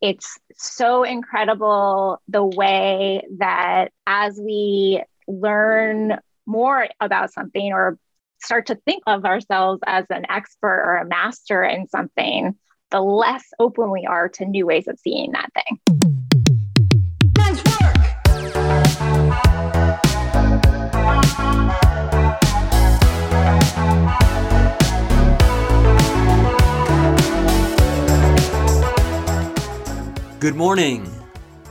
it's so incredible the way that as we learn more about something or start to think of ourselves as an expert or a master in something, the less open we are to new ways of seeing that thing. Good morning,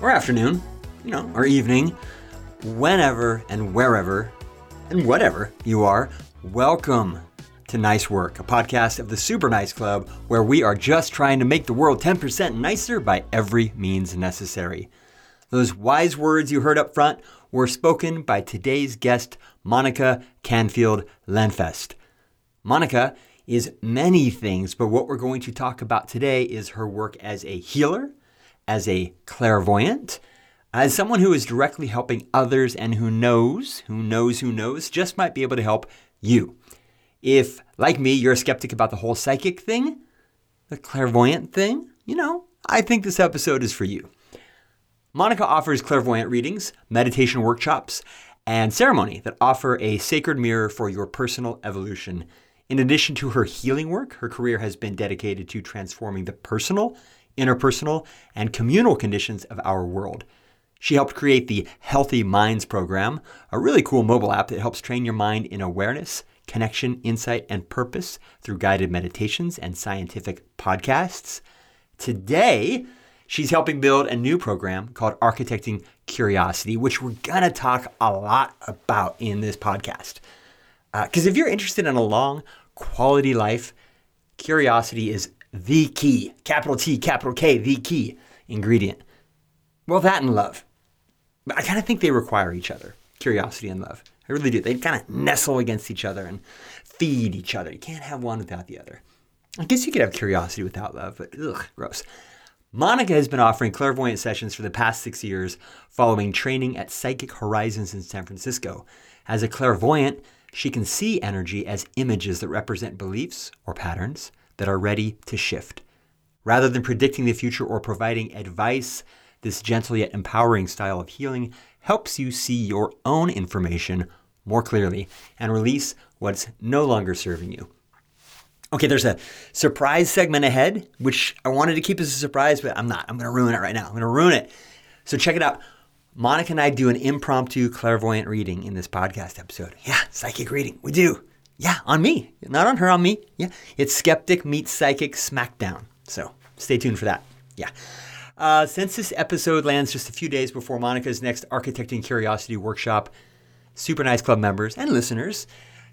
or afternoon, you know, or evening, whenever and wherever and whatever you are. Welcome to Nice Work, a podcast of the Super Nice Club, where we are just trying to make the world 10% nicer by every means necessary. Those wise words you heard up front were spoken by today's guest, Monica Canfield Lenfest. Monica is many things, but what we're going to talk about today is her work as a healer as a clairvoyant, as someone who is directly helping others and who knows, who knows, who knows, just might be able to help you. If, like me, you're a skeptic about the whole psychic thing, the clairvoyant thing, you know, I think this episode is for you. Monica offers clairvoyant readings, meditation workshops, and ceremony that offer a sacred mirror for your personal evolution. In addition to her healing work, her career has been dedicated to transforming the personal interpersonal, and communal conditions of our world. She helped create the Healthy Minds program, a really cool mobile app that helps train your mind in awareness, connection, insight, and purpose through guided meditations and scientific podcasts. Today, she's helping build a new program called Architecting Curiosity, which we're going to talk a lot about in this podcast. Because uh, if you're interested in a long, quality life, curiosity is the key, capital T, capital K, the key ingredient. Well, that and love. I kind of think they require each other, curiosity and love. I really do. They kind of nestle against each other and feed each other. You can't have one without the other. I guess you could have curiosity without love, but ugh, gross. Monica has been offering clairvoyant sessions for the past six years following training at Psychic Horizons in San Francisco. As a clairvoyant, she can see energy as images that represent beliefs or patterns that are ready to shift. Rather than predicting the future or providing advice, this gentle yet empowering style of healing helps you see your own information more clearly and release what's no longer serving you. Okay, there's a surprise segment ahead, which I wanted to keep as a surprise, but I'm not. I'm going to ruin it right now. I'm going to ruin it. So check it out. Monica and I do an impromptu clairvoyant reading in this podcast episode. Yeah, psychic reading. We do. Yeah, on me. Not on her, on me. Yeah. It's Skeptic meets Psychic Smackdown. So stay tuned for that. Yeah. Uh, since this episode lands just a few days before Monica's next Architecting Curiosity workshop, Super Nice Club members and listeners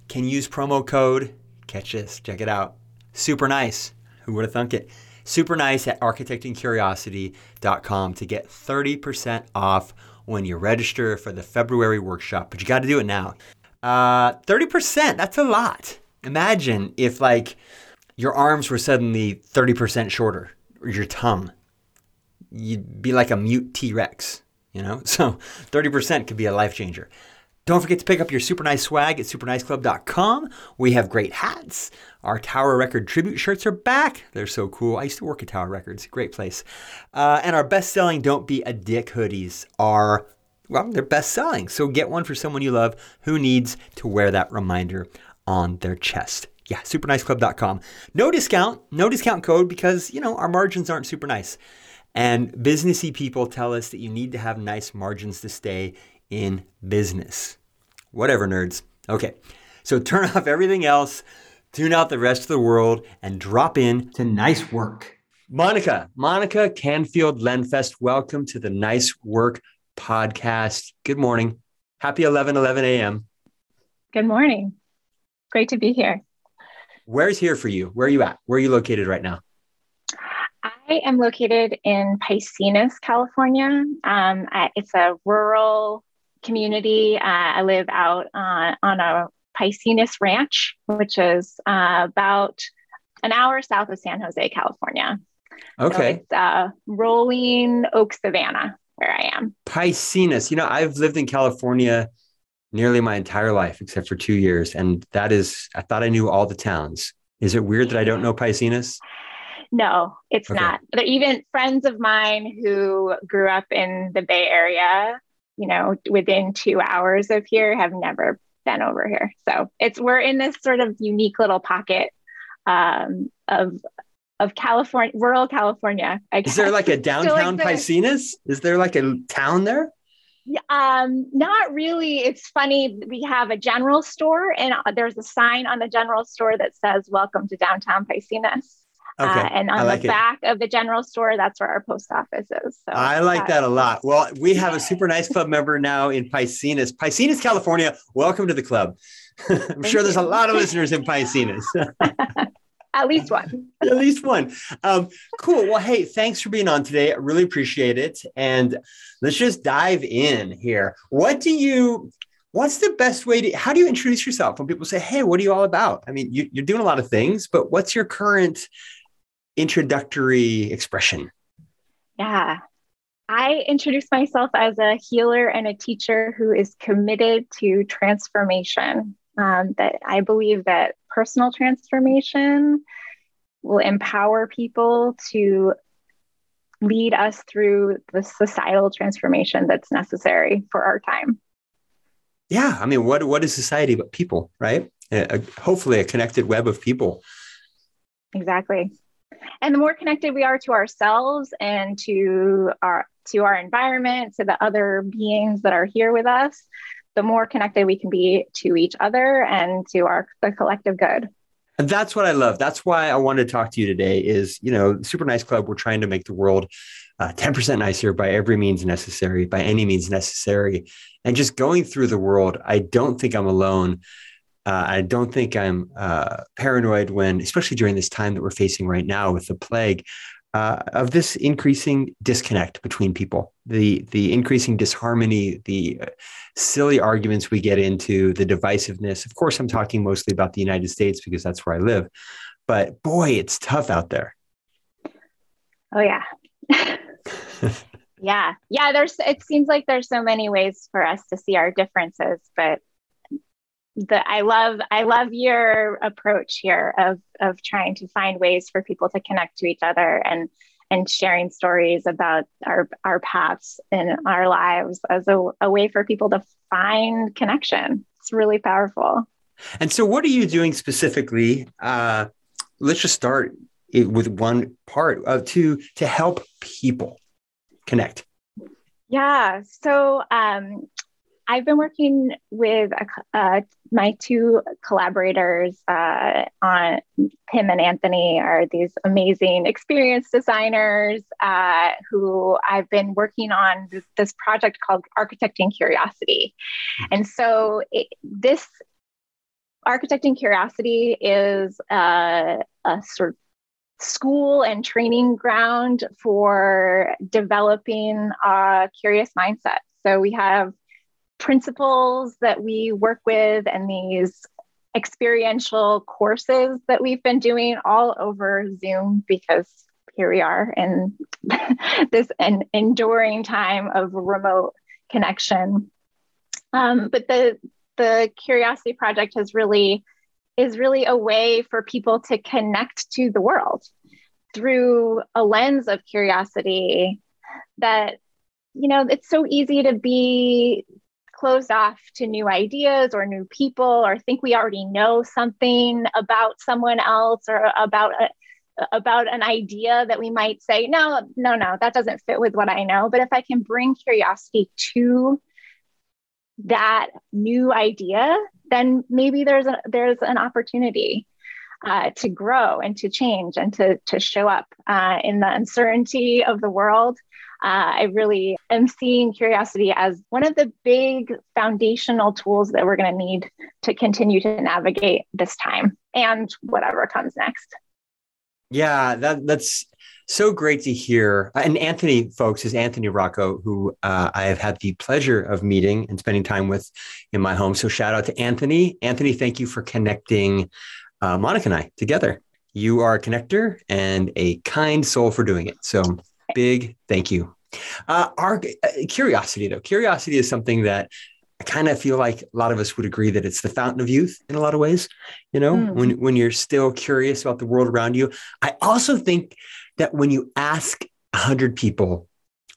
can use promo code, catch this, check it out, Super Nice. Who would have thunk it? Super Nice at architectingcuriosity.com to get 30% off when you register for the February workshop. But you got to do it now. Uh, 30%, that's a lot. Imagine if like your arms were suddenly 30% shorter or your tongue. You'd be like a mute T-Rex, you know? So 30% could be a life changer. Don't forget to pick up your super nice swag at superniceclub.com. We have great hats. Our Tower Record tribute shirts are back. They're so cool. I used to work at Tower Records, great place. Uh, and our best selling Don't Be a Dick hoodies are well, they're best selling. So get one for someone you love who needs to wear that reminder on their chest. Yeah, superniceclub.com. No discount, no discount code because, you know, our margins aren't super nice. And businessy people tell us that you need to have nice margins to stay in business. Whatever, nerds. Okay, so turn off everything else, tune out the rest of the world, and drop in to nice work. Monica, Monica Canfield Lenfest, welcome to the Nice Work podcast. Good morning. Happy 11 11 a.m. Good morning. Great to be here. Where's here for you? Where are you at? Where are you located right now? I am located in Paicines, California. Um, it's a rural community. Uh, I live out uh, on a Paicines ranch, which is uh, about an hour south of San Jose, California. Okay. So it's uh, rolling oak savanna where I am. Paicines. You know, I've lived in California nearly my entire life, except for two years. And that is, I thought I knew all the towns. Is it weird that I don't know Paicines? No, it's okay. not. But even friends of mine who grew up in the Bay Area, you know, within two hours of here have never been over here. So it's we're in this sort of unique little pocket um, of of California, rural California. Is there like a downtown Paicines? Is there like a town there? Um, not really. It's funny. We have a general store, and uh, there's a sign on the general store that says "Welcome to Downtown Paicines." Uh, okay. Uh, and on like the back it. of the general store, that's where our post office is. So I like that a lot. Well, we have a super nice club member now in Paicines, Paicines, California. Welcome to the club. I'm sure there's a lot of listeners in Paicines. At least one. At least one. Um, cool. Well, hey, thanks for being on today. I really appreciate it. And let's just dive in here. What do you what's the best way to how do you introduce yourself when people say hey what are you all about i mean you, are doing a lot of things but what's your current introductory expression? Yeah. I introduce myself as a healer and a teacher who is committed to transformation. Um, that I believe that personal transformation will empower people to lead us through the societal transformation that's necessary for our time. Yeah, I mean, what what is society but people, right? hopefully, a connected web of people. Exactly and the more connected we are to ourselves and to our to our environment to the other beings that are here with us the more connected we can be to each other and to our the collective good. And that's what i love. That's why i wanted to talk to you today is you know super nice club we're trying to make the world uh, 10% nicer by every means necessary by any means necessary. And just going through the world i don't think i'm alone. Uh, I don't think I'm uh, paranoid when, especially during this time that we're facing right now with the plague, uh, of this increasing disconnect between people, the the increasing disharmony, the uh, silly arguments we get into, the divisiveness. Of course, I'm talking mostly about the United States because that's where I live. But boy, it's tough out there. Oh yeah. yeah. Yeah, there's it seems like there's so many ways for us to see our differences, but the I love I love your approach here of of trying to find ways for people to connect to each other and and sharing stories about our our paths in our lives as a, a way for people to find connection. It's really powerful. And so, what are you doing specifically? Uh, let's just start with one part of to to help people connect. Yeah. So um, I've been working with uh, my two collaborators uh, on Tim and Anthony are these amazing experienced designers uh, who I've been working on this, this, project called Architecting Curiosity. And so it, this Architecting Curiosity is a, a sort of school and training ground for developing a curious mindset. So we have principles that we work with and these experiential courses that we've been doing all over Zoom because here we are in this an enduring time of remote connection. Um, but the the Curiosity Project has really is really a way for people to connect to the world through a lens of curiosity that you know it's so easy to be closed off to new ideas or new people or think we already know something about someone else or about a, about an idea that we might say no no no that doesn't fit with what i know. But if i can bring curiosity to that new idea then maybe there's a, there's an opportunity uh, to grow and to change and to, to show up uh, in the uncertainty of the world uh, I really am seeing curiosity as one of the big foundational tools that we're going to need to continue to navigate this time and whatever comes next. Yeah, that, that's so great to hear. And Anthony, folks, is Anthony Rocco, who uh, I have had the pleasure of meeting and spending time with in my home. So shout out to Anthony. Anthony, thank you for connecting uh, Monica and I together. You are a connector and a kind soul for doing it. So Big thank you. Uh, our uh, curiosity, though, curiosity is something that I kind of feel like a lot of us would agree that it's the fountain of youth in a lot of ways, you know, mm. when, when you're still curious about the world around you. I also think that when you ask 100 people,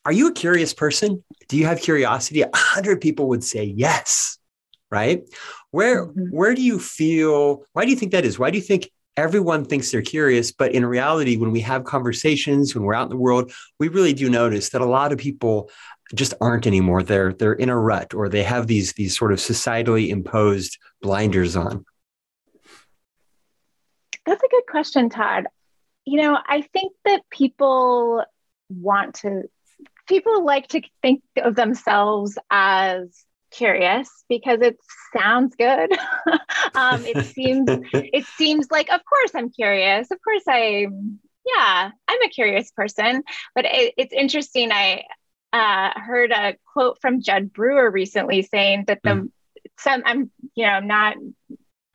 are you a curious person? Do you have curiosity? 100 people would say yes, right? Where, mm-hmm. where do you feel, why do you think that is? Why do you think everyone thinks they're curious, but in reality, when we have conversations, when we're out in the world, we really do notice that a lot of people just aren't anymore. They're they're in a rut or they have these these sort of societally imposed blinders on. That's a good question, Todd. You know, I think that people want to people like to think of themselves as curious because it sounds good. um, it seems it seems like of course I'm curious. Of course I yeah, I'm a curious person. But it, it's interesting. I uh, heard a quote from Jud Brewer recently saying that the mm. some I'm you know I'm not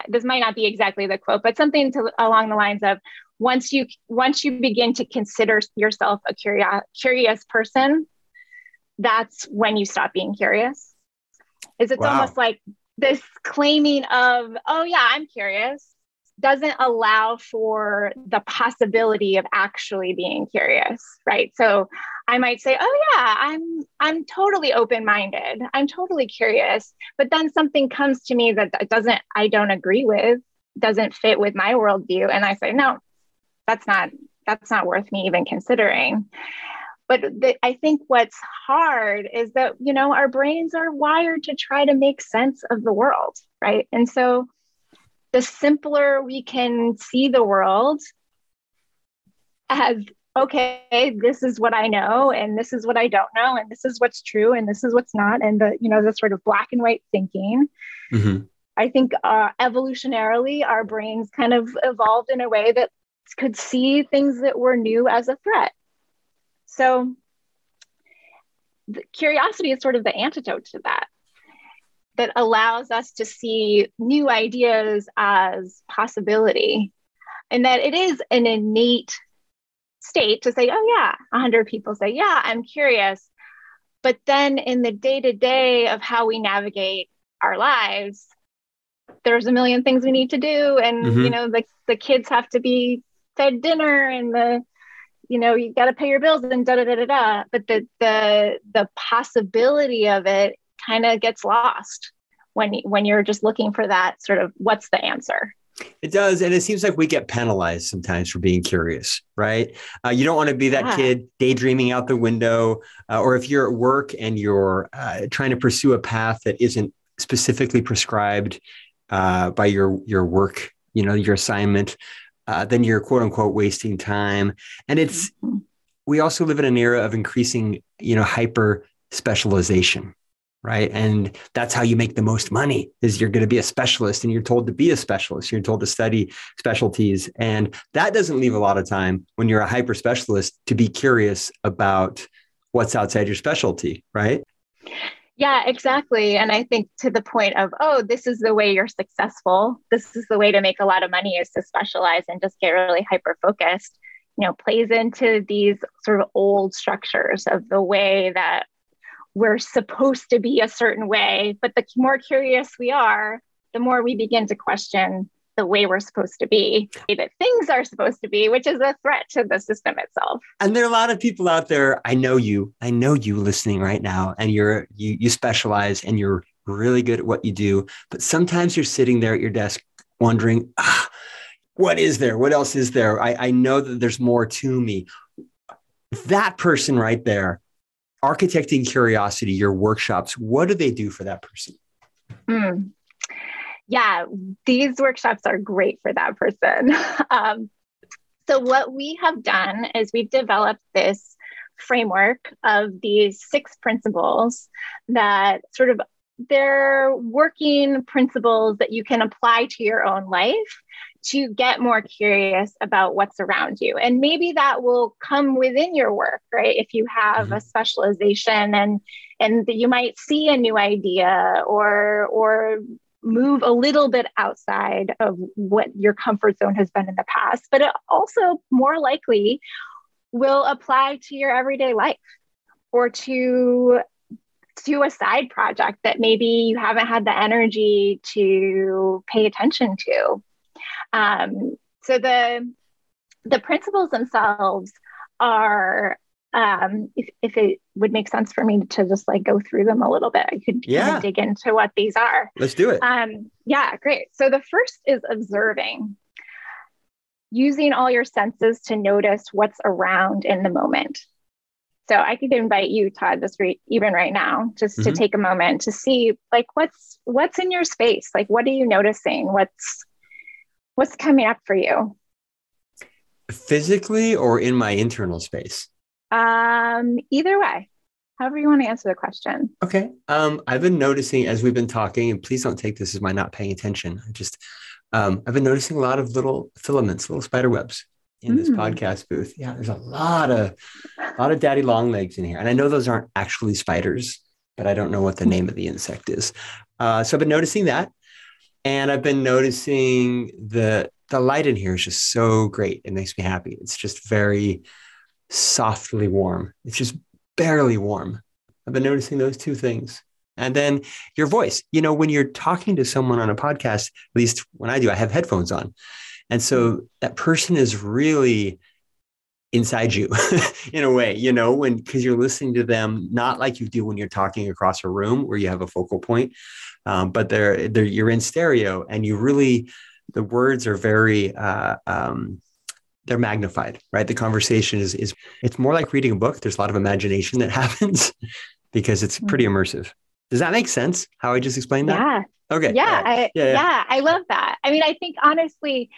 this might not be exactly the quote, but something to, along the lines of once you once you begin to consider yourself a curious curious person, that's when you stop being curious. Is it's wow. almost like this claiming of oh yeah I'm curious doesn't allow for the possibility of actually being curious right? So i might say oh yeah i'm i'm totally open minded i'm totally curious. But then something comes to me that doesn't i don't agree with doesn't fit with my worldview and i say no that's not that's not worth me even considering but the, i think what's hard is that you know our brains are wired to try to make sense of the world right and so the simpler we can see the world as okay this is what i know and this is what i don't know and this is what's true and this is what's not and the you know the sort of black and white thinking mm-hmm. i think uh, evolutionarily our brains kind of evolved in a way that could see things that were new as a threat so curiosity is sort of the antidote to that that allows us to see new ideas as possibility and that it is an innate state to say oh yeah 100 people say yeah i'm curious but then in the day to day of how we navigate our lives there's a million things we need to do and mm-hmm. you know the, the kids have to be fed dinner and the you know you got to pay your bills and da da da da da but the the the possibility of it kind of gets lost when when you're just looking for that sort of what's the answer it does. And it seems like we get penalized sometimes for being curious, right? Uh, you don't want to be that yeah. kid daydreaming out the window. Uh, or if you're at work and you're uh, trying to pursue a path that isn't specifically prescribed uh, by your, your work, you know, your assignment, uh, then you're quote unquote wasting time. And it's, mm-hmm. we also live in an era of increasing, you know, hyper specialization right and that's how you make the most money is you're going to be a specialist and you're told to be a specialist you're told to study specialties and that doesn't leave a lot of time when you're a hyper specialist to be curious about what's outside your specialty right yeah exactly. And i think to the point of oh this is the way you're successful. This is the way to make a lot of money is to specialize and just get really hyper focused you know plays into these sort of old structures of the way that we're supposed to be a certain way. But the more curious we are, the more we begin to question the way we're supposed to be, that things are supposed to be, which is a threat to the system itself. And there are a lot of people out there. I know you. I know you listening right now, and you're you you specialize and you're really good at what you do. But sometimes you're sitting there at your desk wondering, ah, what is there? What else is there? I, I know that there's more to me. That person right there architecting curiosity, your workshops, what do they do for that person? Mm. Yeah, these workshops are great for that person. um, so, what we have done is we've developed this framework of these six principles that sort of they're working principles that you can apply to your own life to get more curious about what's around you. And maybe that will come within your work, right? If you have mm-hmm. a specialization and and you might see a new idea or or move a little bit outside of what your comfort zone has been in the past, but it also more likely will apply to your everyday life or to to a side project that maybe you haven't had the energy to pay attention to. Um, so the the principles themselves are um, if, if it would make sense for me to just like go through them a little bit, I could yeah. kind of dig into what these are. Let's do it. Um, yeah, great. So the first is observing, using all your senses to notice what's around in the moment. So I could invite you, Todd, just re- even right now, just mm-hmm. to take a moment to see like what's what's in your space. Like, what are you noticing? What's what's coming up for you? Physically or in my internal space? Um, either way, however you want to answer the question. Okay. Um, I've been noticing as we've been talking, and please don't take this as my not paying attention. I just, um, I've been noticing a lot of little filaments, little spider webs in mm. this podcast booth. Yeah, there's a lot of, a lot of daddy long legs in here, and I know those aren't actually spiders, but I don't know what the name of the insect is. Uh, so I've been noticing that, and I've been noticing the the light in here is just so great. It makes me happy. It's just very softly warm. It's just barely warm. I've been noticing those two things. And then your voice, you know, when you're talking to someone on a podcast, at least when I do, I have headphones on. And so that person is really inside you in a way, you know, when because you're listening to them, not like you do when you're talking across a room where you have a focal point, um, but they're, they're you're in stereo and you really the words are very uh, um, they're magnified, right? The conversation is is it's more like reading a book. There's a lot of imagination that happens because it's pretty mm-hmm. immersive. Does that make sense? How I just explained that? Yeah. Okay. Yeah, right. I, yeah, yeah. yeah, I love that. I mean, I think honestly,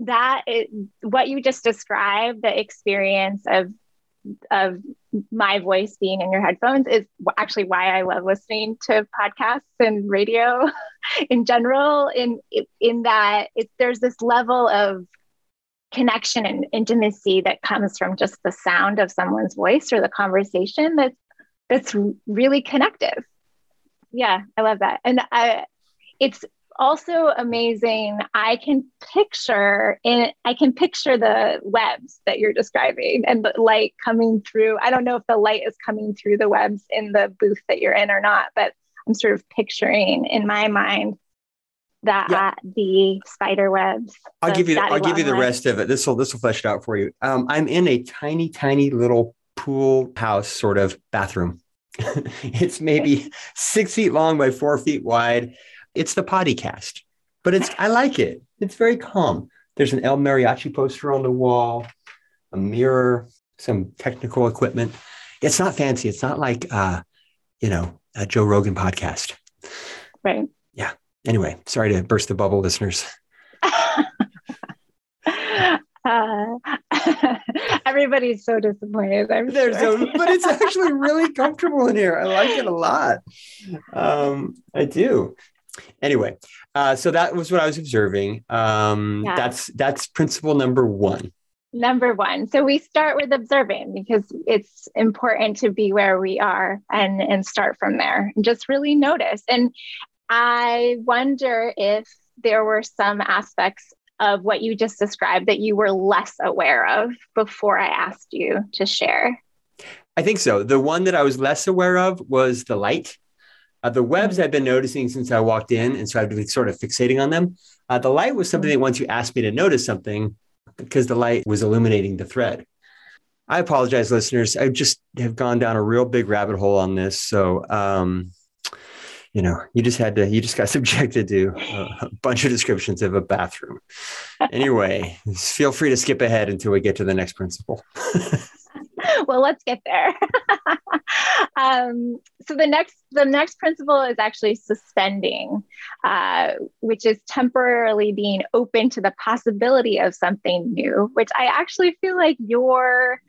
that is, what you just described, the experience of of my voice being in your headphones is actually why I love listening to podcasts and radio in general. In in that, it, there's this level of connection and intimacy that comes from just the sound of someone's voice or the conversation that's that's really connective. Yeah i love that. And I, it's also amazing. I can picture in i can picture the webs that you're describing and the light coming through. I don't know if the light is coming through the webs in the booth that you're in or not but i'm sort of picturing in my mind that yeah. the spider webs. I'll give you. The, I'll give you the rest of it. This will this will flesh it out for you. Um, I'm in a tiny, tiny little pool house sort of bathroom. it's maybe six feet long by four feet wide. It's the potty cast, but it's I like it. It's very calm. There's an El Mariachi poster on the wall, a mirror, some technical equipment. It's not fancy. It's not like uh, you know a Joe Rogan podcast. Right. Yeah. Anyway, sorry to burst the bubble, listeners. Uh, everybody's so disappointed. I'm There's sure. but it's actually really comfortable in here. I like it a lot. Um, I do. Anyway, uh, so that was what I was observing. Um, yeah. That's that's principle number one. Number one. So we start with observing because it's important to be where we are and and start from there and just really notice. And I wonder if there were some aspects of what you just described that you were less aware of before I asked you to share. I think so. The one that I was less aware of was the light. Uh, the webs mm-hmm. I've been noticing since I walked in, and so I've been sort of fixating on them. Uh, the light was something that once you asked me to notice something, because the light was illuminating the thread. I apologize, listeners. I just have gone down a real big rabbit hole on this. So um, you know, you just had to, you just got subjected to a bunch of descriptions of a bathroom. Anyway, feel free to skip ahead until we get to the next principle. well, let's get there. um, so the next, the next principle is actually suspending, uh, which is temporarily being open to the possibility of something new. Which I actually feel like your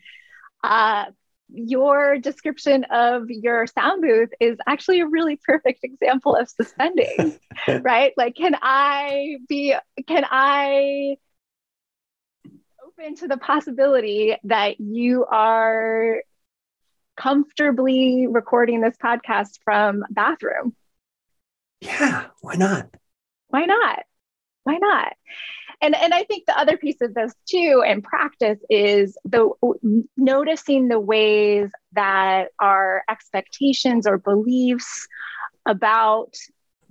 uh, your description of your sound booth is actually a really perfect example of suspending, right? Like, can I be, can I open to the possibility that you are comfortably recording this podcast from bathroom? Yeah, why not? Why not? Why not? And and i think the other piece of this too in practice is the noticing the ways that our expectations or beliefs about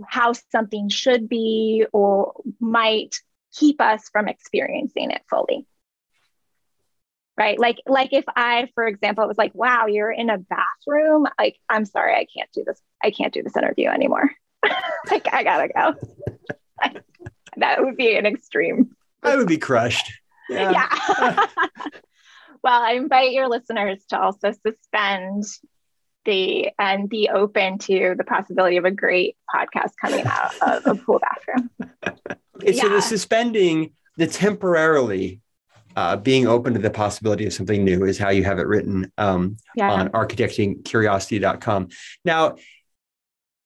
how something should be or might keep us from experiencing it fully. Right? Like like if i for example was like wow you're in a bathroom like i'm sorry i can't do this i can't do this interview anymore. Like i gotta go that would be an extreme i would be crushed yeah, yeah. well i invite your listeners to also suspend the and be open to the possibility of a great podcast coming out of a pool bathroom okay so the suspending the temporarily uh, being open to the possibility of something new is how you have it written um, yeah. on architectingcuriosity.com. Now,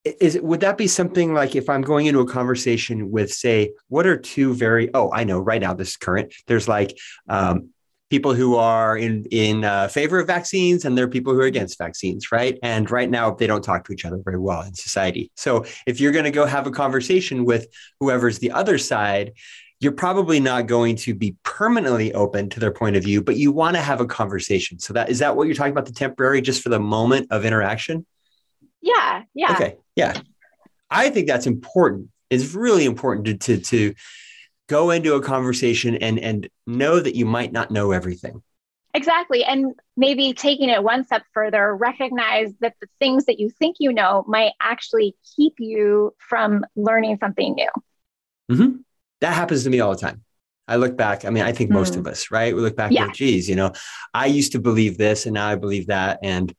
is would that be something like if I'm going into a conversation with, say, what are two very oh I know right now this is current. There's like um, people who are in in uh, favor of vaccines and there are people who are against vaccines, right? And right now they don't talk to each other very well in society. So if you're going to go have a conversation with whoever's the other side, you're probably not going to be permanently open to their point of view, but you want to have a conversation. So that is that what you're talking about the temporary just for the moment of interaction? Yeah. Yeah. Okay. Yeah. I think that's important. It's really important to, to, to go into a conversation and, and know that you might not know everything. Exactly. And maybe taking it one step further, recognize that the things that you think you know might actually keep you from learning something new. Mm-hmm that happens to me all the time. I look back. I mean, I think mm. most of us, right? We look back yeah. and geez, you know, I used to believe this and now I believe that. And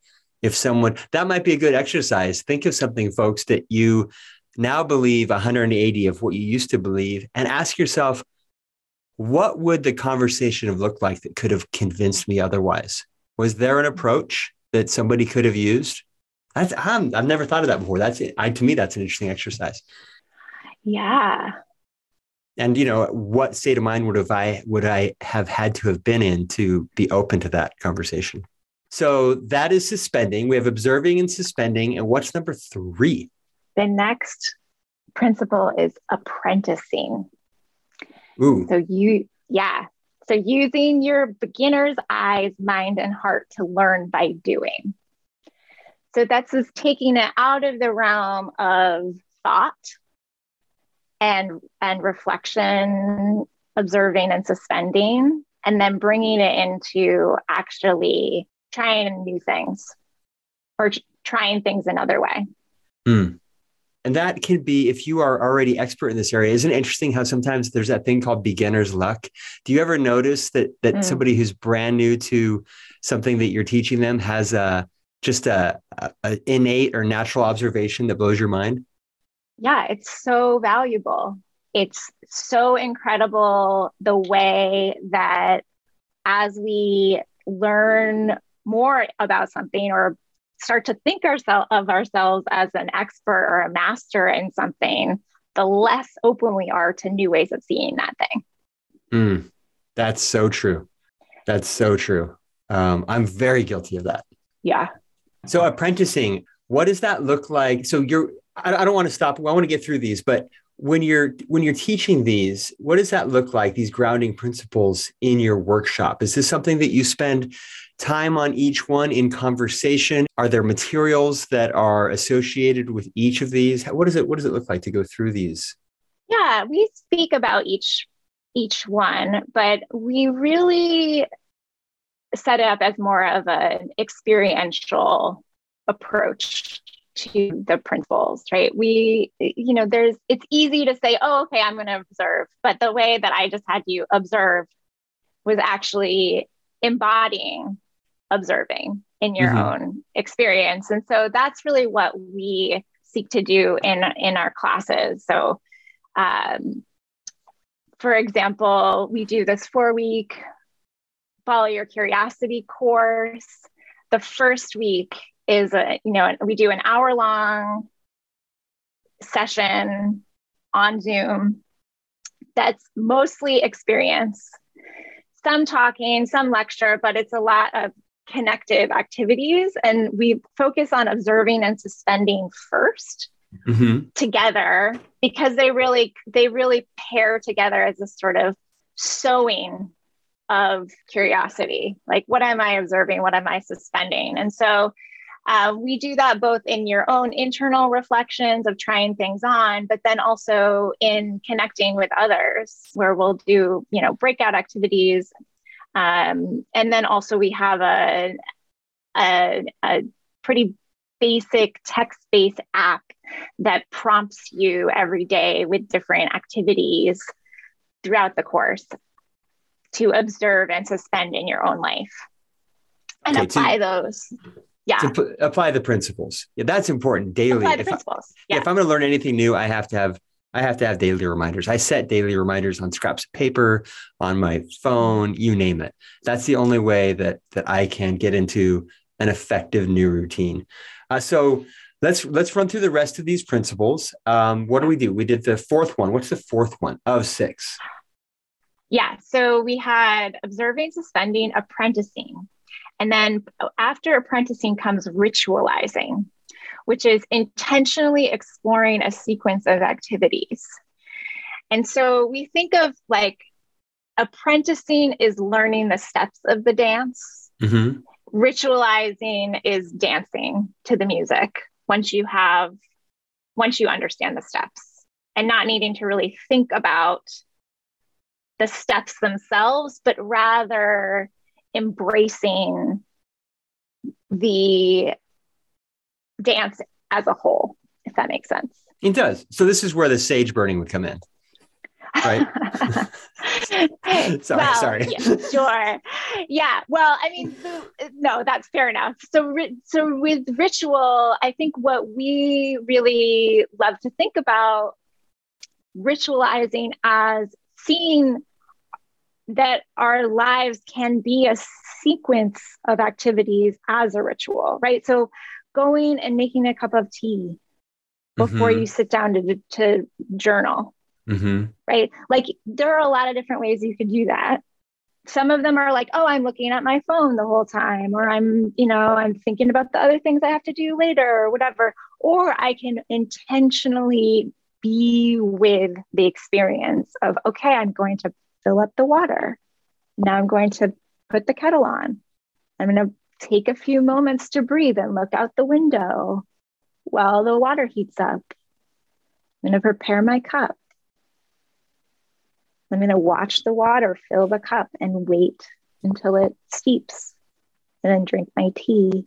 if someone, that might be a good exercise. Think of something, folks, that you now believe 180 of what you used to believe and ask yourself, what would the conversation have looked like that could have convinced me otherwise? Was there an approach that somebody could have used? That's, I'm, I've never thought of that before. That's I, to me, that's an interesting exercise. Yeah and you know what state of mind would have i would i have had to have been in to be open to that conversation so that is suspending. We have observing and suspending. And what's number three? The next principle is apprenticing. Ooh. so you yeah. So using your beginner's eyes mind and heart to learn by doing. So that's just taking it out of the realm of thought and and reflection observing and suspending and then bringing it into actually trying new things or trying things another way mm. and that can be if you are already expert in this area isn't it interesting how sometimes there's that thing called beginner's luck do you ever notice that that mm. somebody who's brand new to something that you're teaching them has a just a, a, a innate or natural observation that blows your mind yeah, it's so valuable. It's so incredible the way that as we learn more about something or start to think ourselves of ourselves as an expert or a master in something, the less open we are to new ways of seeing that thing. Mm, that's so true. That's so true. Um, I'm very guilty of that. Yeah. So apprenticing, what does that look like? So you're I, I don't want to stop. I want to get through these, but when you're when you're teaching these, what does that look like? These grounding principles in your workshop. Is this something that you spend time on each one in conversation? Are there materials that are associated with each of these? What does it What does it look like to go through these? Yeah, we speak about each each one, but we really set it up as more of an experiential approach to the principles, right? We, you know, there's, it's easy to say, oh, okay, I'm going to observe. But the way that I just had you observe was actually embodying observing in your mm-hmm. own experience. And so that's really what we seek to do in, in our classes. So, um, for example, we do this four week follow your curiosity course. The first week is a you know we do an hour long session on zoom that's mostly experience some talking some lecture but it's a lot of connective activities and we focus on observing and suspending first mm-hmm. together because they really they really pair together as a sort of sewing of curiosity like what am i observing what am i suspending and so uh, we do that both in your own internal reflections of trying things on, but then also in connecting with others, where we'll do, you know, breakout activities. Um, and then also we have a, a, a pretty basic text-based app that prompts you every day with different activities throughout the course to observe and suspend in your own life. And okay, apply to, those. Yeah. To p- apply the principles. Yeah that's important daily. Apply the if principles. I, yeah. if i'm going to learn anything new i have to have i have to have daily reminders. I set daily reminders on scraps of paper on my phone you name it. That's the only way that that i can get into an effective new routine. Uh, so let's let's run through the rest of these principles. Um, what do we do? We did the fourth one. What's the fourth one of six? Yeah so we had observing suspending apprenticing. And then after apprenticing comes ritualizing, which is intentionally exploring a sequence of activities. And so we think of like apprenticing is learning the steps of the dance. Mm-hmm. Ritualizing is dancing to the music once you have, once you understand the steps and not needing to really think about the steps themselves, but rather embracing the dance as a whole, if that makes sense. It does. So this is where the sage burning would come in. Right. sorry, well, sorry. Yeah, sure. Yeah. Well, I mean, no, that's fair enough. So, so with ritual, I think what we really love to think about ritualizing as seeing that our lives can be a sequence of activities as a ritual, right? So going and making a cup of tea before mm-hmm. you sit down to, to journal, mm-hmm. right? Like there are a lot of different ways you could do that. Some of them are like, oh, I'm looking at my phone the whole time, or I'm, you know, I'm thinking about the other things I have to do later, or whatever. Or I can intentionally be with the experience of, okay, I'm going to fill up the water. Now I'm going to put the kettle on. I'm going to take a few moments to breathe and look out the window while the water heats up. I'm going to prepare my cup. I'm going to watch the water fill the cup and wait until it steeps and then drink my tea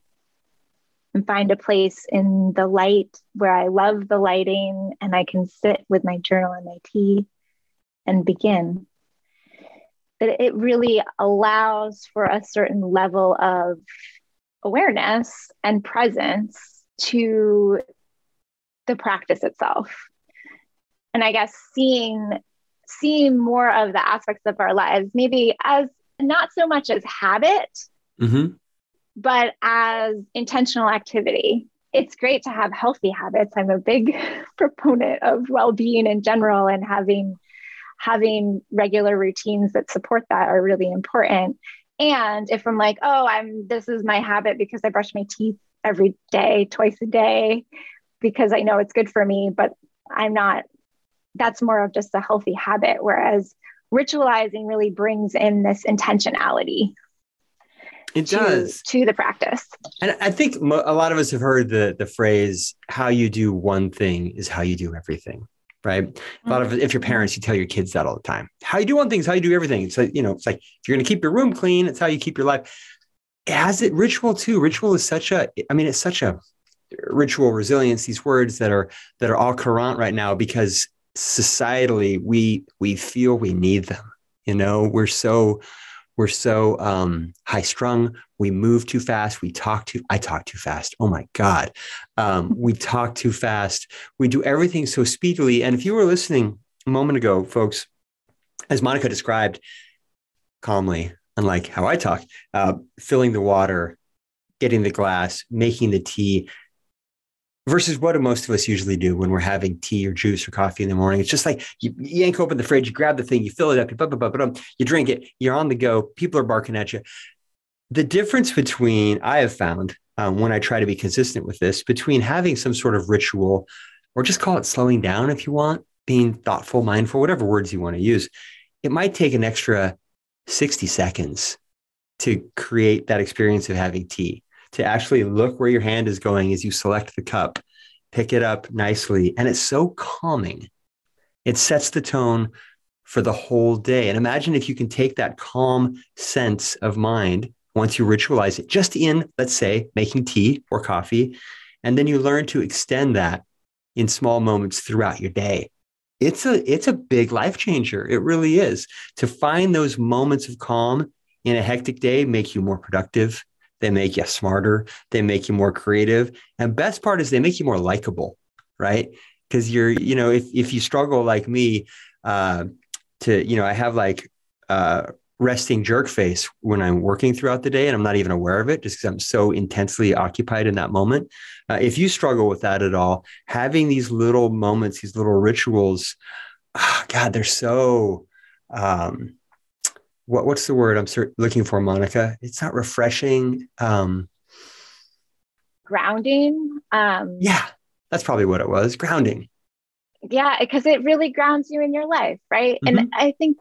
and find a place in the light where I love the lighting and I can sit with my journal and my tea and begin that it really allows for a certain level of awareness and presence to the practice itself. And i guess seeing seeing more of the aspects of our lives maybe as not so much as habit mm-hmm. but as intentional activity. It's great to have healthy habits. I'm a big proponent of well-being in general and having having regular routines that support that are really important. And if I'm like, oh, I'm this is my habit because I brush my teeth every day, twice a day, because I know it's good for me, but I'm not, that's more of just a healthy habit. Whereas ritualizing really brings in this intentionality. It to, does to the practice. And I think a lot of us have heard the the phrase "how you do one thing is how you do everything." Right? Mm-hmm. A lot of if you're parents, you tell your kids that all the time. How you do one thing is how you do everything. It's like, you know, it's like if you're going to keep your room clean, it's how you keep your life. As it ritual too. Ritual is such a, I mean, it's such a ritual resilience, these words that are that are all current right now because societally we we feel we need them. You know, we're so we're so um, high strung. We move too fast. We talk too. I talk too fast. Oh my god, um, we talk too fast. We do everything so speedily. And if you were listening a moment ago, folks, as Monica described, calmly, unlike how I talk, uh, filling the water, getting the glass, making the tea, versus what do most of us usually do when we're having tea or juice or coffee in the morning? It's just like you, yank open the fridge, you grab the thing, you fill it up, you, blah, blah, blah, you drink it, you're on the go, people are barking at you. The difference between, I have found um, when I try to be consistent with this, between having some sort of ritual or just call it slowing down if you want, being thoughtful, mindful, whatever words you want to use, it might take an extra 60 seconds to create that experience of having tea, to actually look where your hand is going as you select the cup, pick it up nicely. And it's so calming. It sets the tone for the whole day. And imagine if you can take that calm sense of mind once you ritualize it, just in, let's say, making tea or coffee. And then you learn to extend that in small moments throughout your day. It's a it's a big life changer. It really is. To find those moments of calm in a hectic day make you more productive. They make you smarter. They make you more creative. And best part is they make you more likable, right? Because you're, you know, if if you struggle like me, uh, to, you know, I have like uh, resting jerk face when I'm working throughout the day and I'm not even aware of it just because I'm so intensely occupied in that moment. Uh, if you struggle with that at all, having these little moments, these little rituals, oh, God, they're so. Um, what what's the word I'm looking for, Monica? It's not refreshing. Um, grounding. Um, yeah, that's probably what it was. Grounding. Yeah, because it really grounds you in your life, right? Mm-hmm. And I think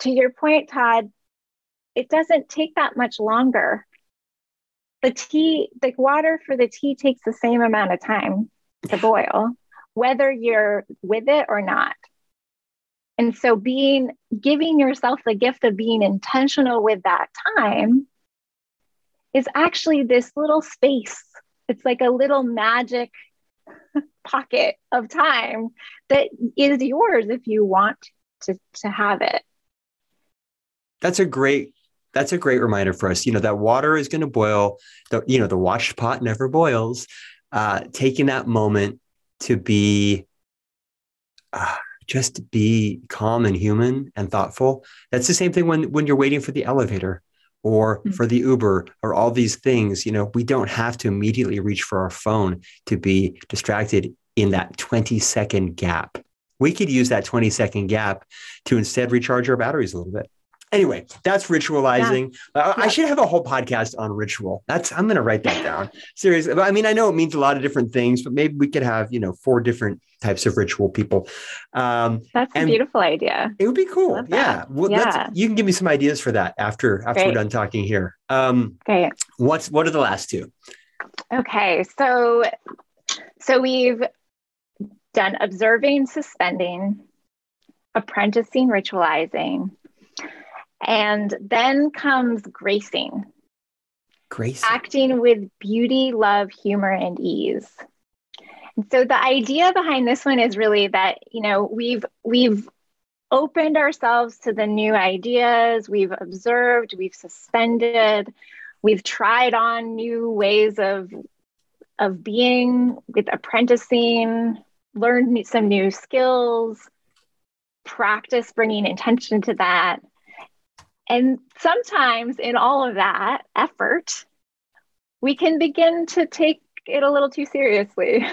to your point, Todd, it doesn't take that much longer. The tea, the water for the tea takes the same amount of time to boil, whether you're with it or not. And so being giving yourself the gift of being intentional with that time is actually this little space. It's like a little magic pocket of time that is yours if you want to, to have it that's a great that's a great reminder for us. You know that water is going to boil. The you know the washed pot never boils. Uh, taking that moment to be uh, just be calm and human and thoughtful. That's the same thing when when you're waiting for the elevator or mm-hmm. for the Uber or all these things. You know we don't have to immediately reach for our phone to be distracted in that 20 second gap. We could use that 20 second gap to instead recharge our batteries a little bit anyway, that's ritualizing. Yeah. Uh, yeah. I should have a whole podcast on ritual. That's I'm going to write that down. Seriously, I mean, I know it means a lot of different things, but maybe we could have you know four different types of ritual people. Um, that's a beautiful idea. It would be cool. Yeah. Well, yeah. you can give me some ideas for that after after Great. we're done talking here. Um, Great. What's what are the last two? Okay, so so we've done observing, suspending, apprenticing, ritualizing, and then comes gracing. Grace. Acting with beauty, love, humor, and ease. And so the idea behind this one is really that, you know, we've we've opened ourselves to the new ideas, we've observed, we've suspended, we've tried on new ways of of being with apprenticing, learned some new skills, practice bringing intention to that. And sometimes in all of that effort, we can begin to take it a little too seriously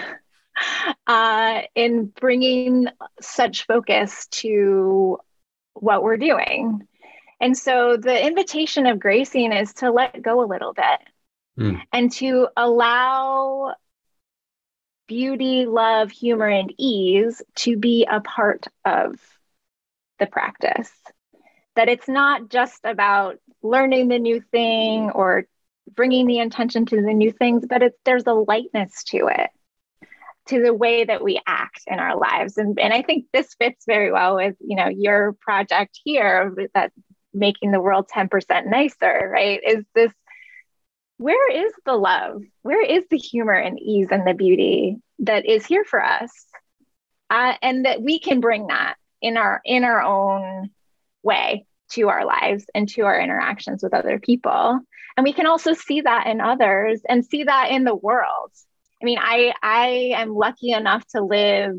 uh, in bringing such focus to what we're doing. And so the invitation of gracing is to let go a little bit mm. and to allow beauty, love, humor, and ease to be a part of the practice that it's not just about learning the new thing or bringing the intention to the new things, but it's there's a lightness to it, to the way that we act in our lives. And, and I think this fits very well with, you know, your project here that making the world 10% nicer, right? Is this where is the love? Where is the humor and ease and the beauty that is here for us? Uh, and that we can bring that in our in our own way to our lives and to our interactions with other people. And we can also see that in others and see that in the world. I mean i i am lucky enough to live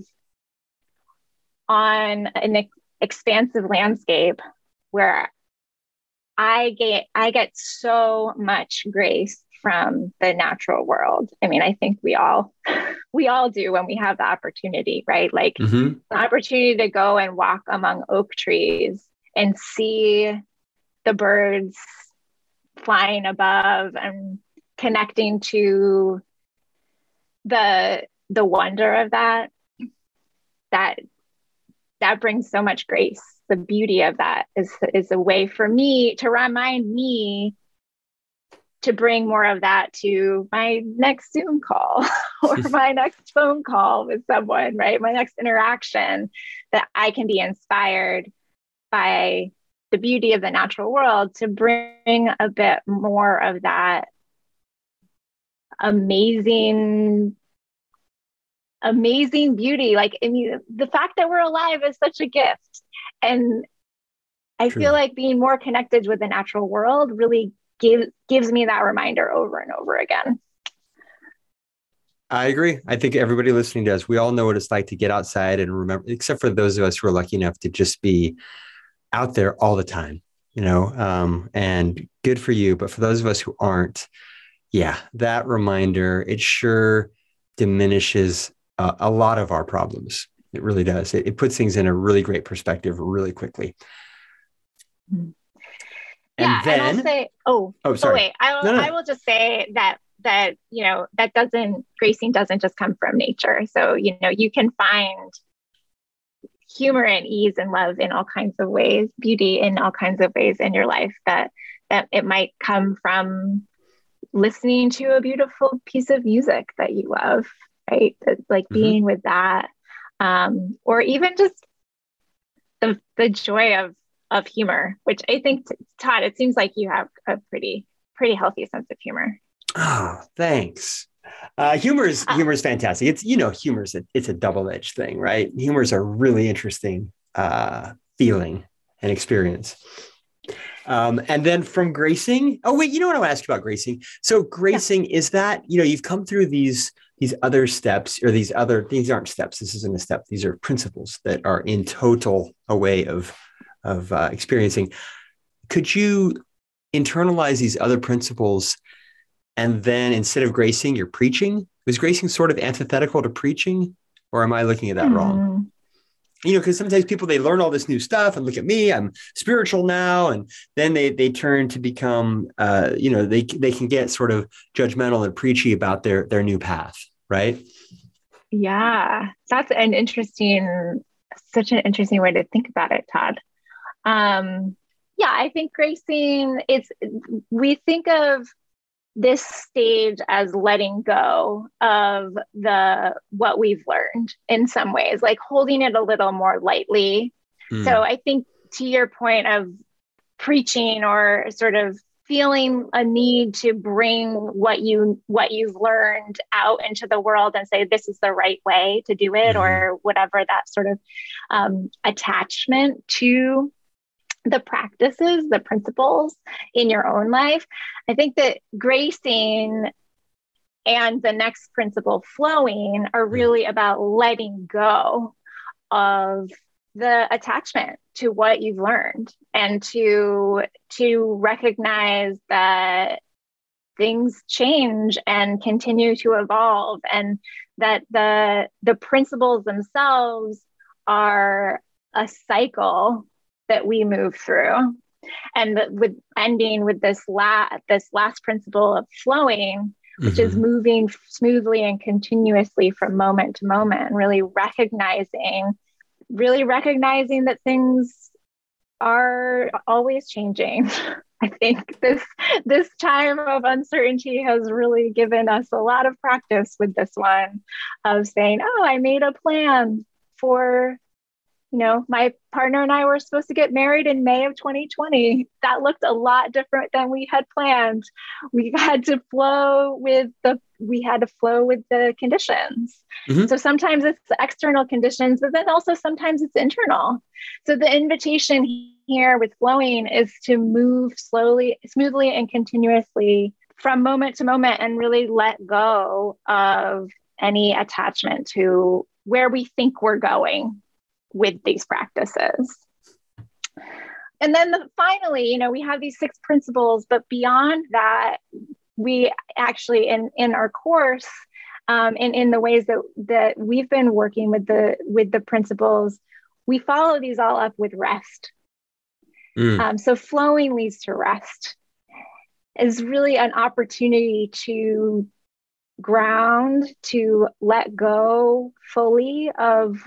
on an ex- expansive landscape where i get i get so much grace from the natural world. I mean i think we all we all do when we have the opportunity right? Like mm-hmm. the opportunity to go and walk among oak trees and see the birds flying above and connecting to the the wonder of that that that brings so much grace the beauty of that is is a way for me to remind me to bring more of that to my next Zoom call or my next phone call with someone, right? My next interaction that I can be inspired by the beauty of the natural world to bring a bit more of that amazing amazing beauty like i mean the fact that we're alive is such a gift and i True. feel like being more connected with the natural world really gives gives me that reminder over and over again I agree. I think everybody listening does. We all know what it's like to get outside and remember, except for those of us who are lucky enough to just be out there all the time, you know, um, and good for you. But for those of us who aren't, yeah, that reminder, it sure diminishes uh, a lot of our problems. It really does. It, it, puts things in a really great perspective really quickly. And yeah, then, and I'll say, oh, oh, sorry. Oh, wait, I will, no, no. I will just say that that you know that doesn't gracing doesn't just come from nature. So you know you can find humor and ease and love in all kinds of ways, beauty in all kinds of ways in your life that that it might come from listening to a beautiful piece of music that you love, right? That, like mm-hmm. being with that. Um, or even just the the joy of of humor, which I think Todd, it seems like you have a pretty pretty healthy sense of humor. Oh, thanks. Uh, humor is uh, humor is fantastic. It's you know humor is a, it's a double edged thing, right? Humor is a really interesting uh, feeling and experience. Um, and then from gracing, oh wait, you know what I want to ask you about gracing? So gracing yeah. is that you know you've come through these these other steps or these other these aren't steps. This isn't a step. These are principles that are in total a way of of uh, experiencing. Could you internalize these other principles and then instead of gracing, you're preaching. Was gracing sort of antithetical to preaching, or am I looking at that mm. wrong? Hmm. You know, because sometimes people they learn all this new stuff and look at me, I'm spiritual now, and then they they turn to become, uh, you know, they they can get sort of judgmental and preachy about their their new path, right? Yeah, that's an interesting, such an interesting way to think about it, Todd. Um, yeah, I think gracing it's we think of this stage as letting go of the what we've learned in some ways like holding it a little more lightly mm. so i think to your point of preaching or sort of feeling a need to bring what you what you've learned out into the world and say this is the right way to do it mm. or whatever that sort of um, attachment to the practices, the principles in your own life. I think that gracing and the next principle, flowing, are mm. really about letting go of the attachment to what you've learned and to to recognize that things change and continue to evolve and that the the principles themselves are a cycle that we move through and with ending with this last this last principle of flowing which mm-hmm. is moving smoothly and continuously from moment to moment and really recognizing really recognizing that things are always changing i think this this time of uncertainty has really given us a lot of practice with this one of saying oh i made a plan for you know, my partner and I were supposed to get married in May of 2020. That looked a lot different than we had planned. We had to flow with the we had to flow with the conditions. Mm-hmm. So sometimes it's external conditions, but then also sometimes it's internal. So the invitation here with flowing is to move slowly, smoothly, and continuously from moment to moment and really let go of any attachment to where we think we're going with these practices. And then the, finally, you know, we have these six principles, but beyond that, we actually in in our course um, and in the ways that that we've been working with the with the principles, we follow these all up with rest. Mm. Um, so flowing leads to rest is really an opportunity to ground, to let go fully of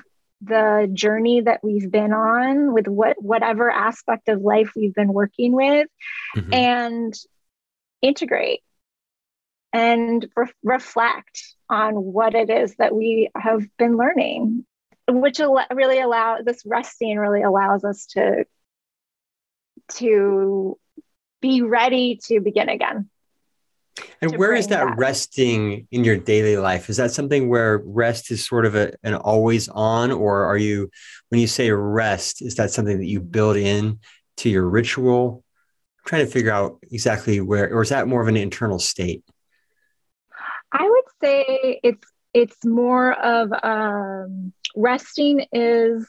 the journey that we've been on with what whatever aspect of life we've been working with mm-hmm. and integrate and re- reflect on what it is that we have been learning which al- really allow this resting really allows us to to be ready to begin again and where is that, that, resting in your daily life? Is that something where rest is sort of a, an always on or are you when you say rest is that something that you build in to your ritual? I'm trying to figure out exactly where or is that more of an internal state? I would say it's it's more of um, resting is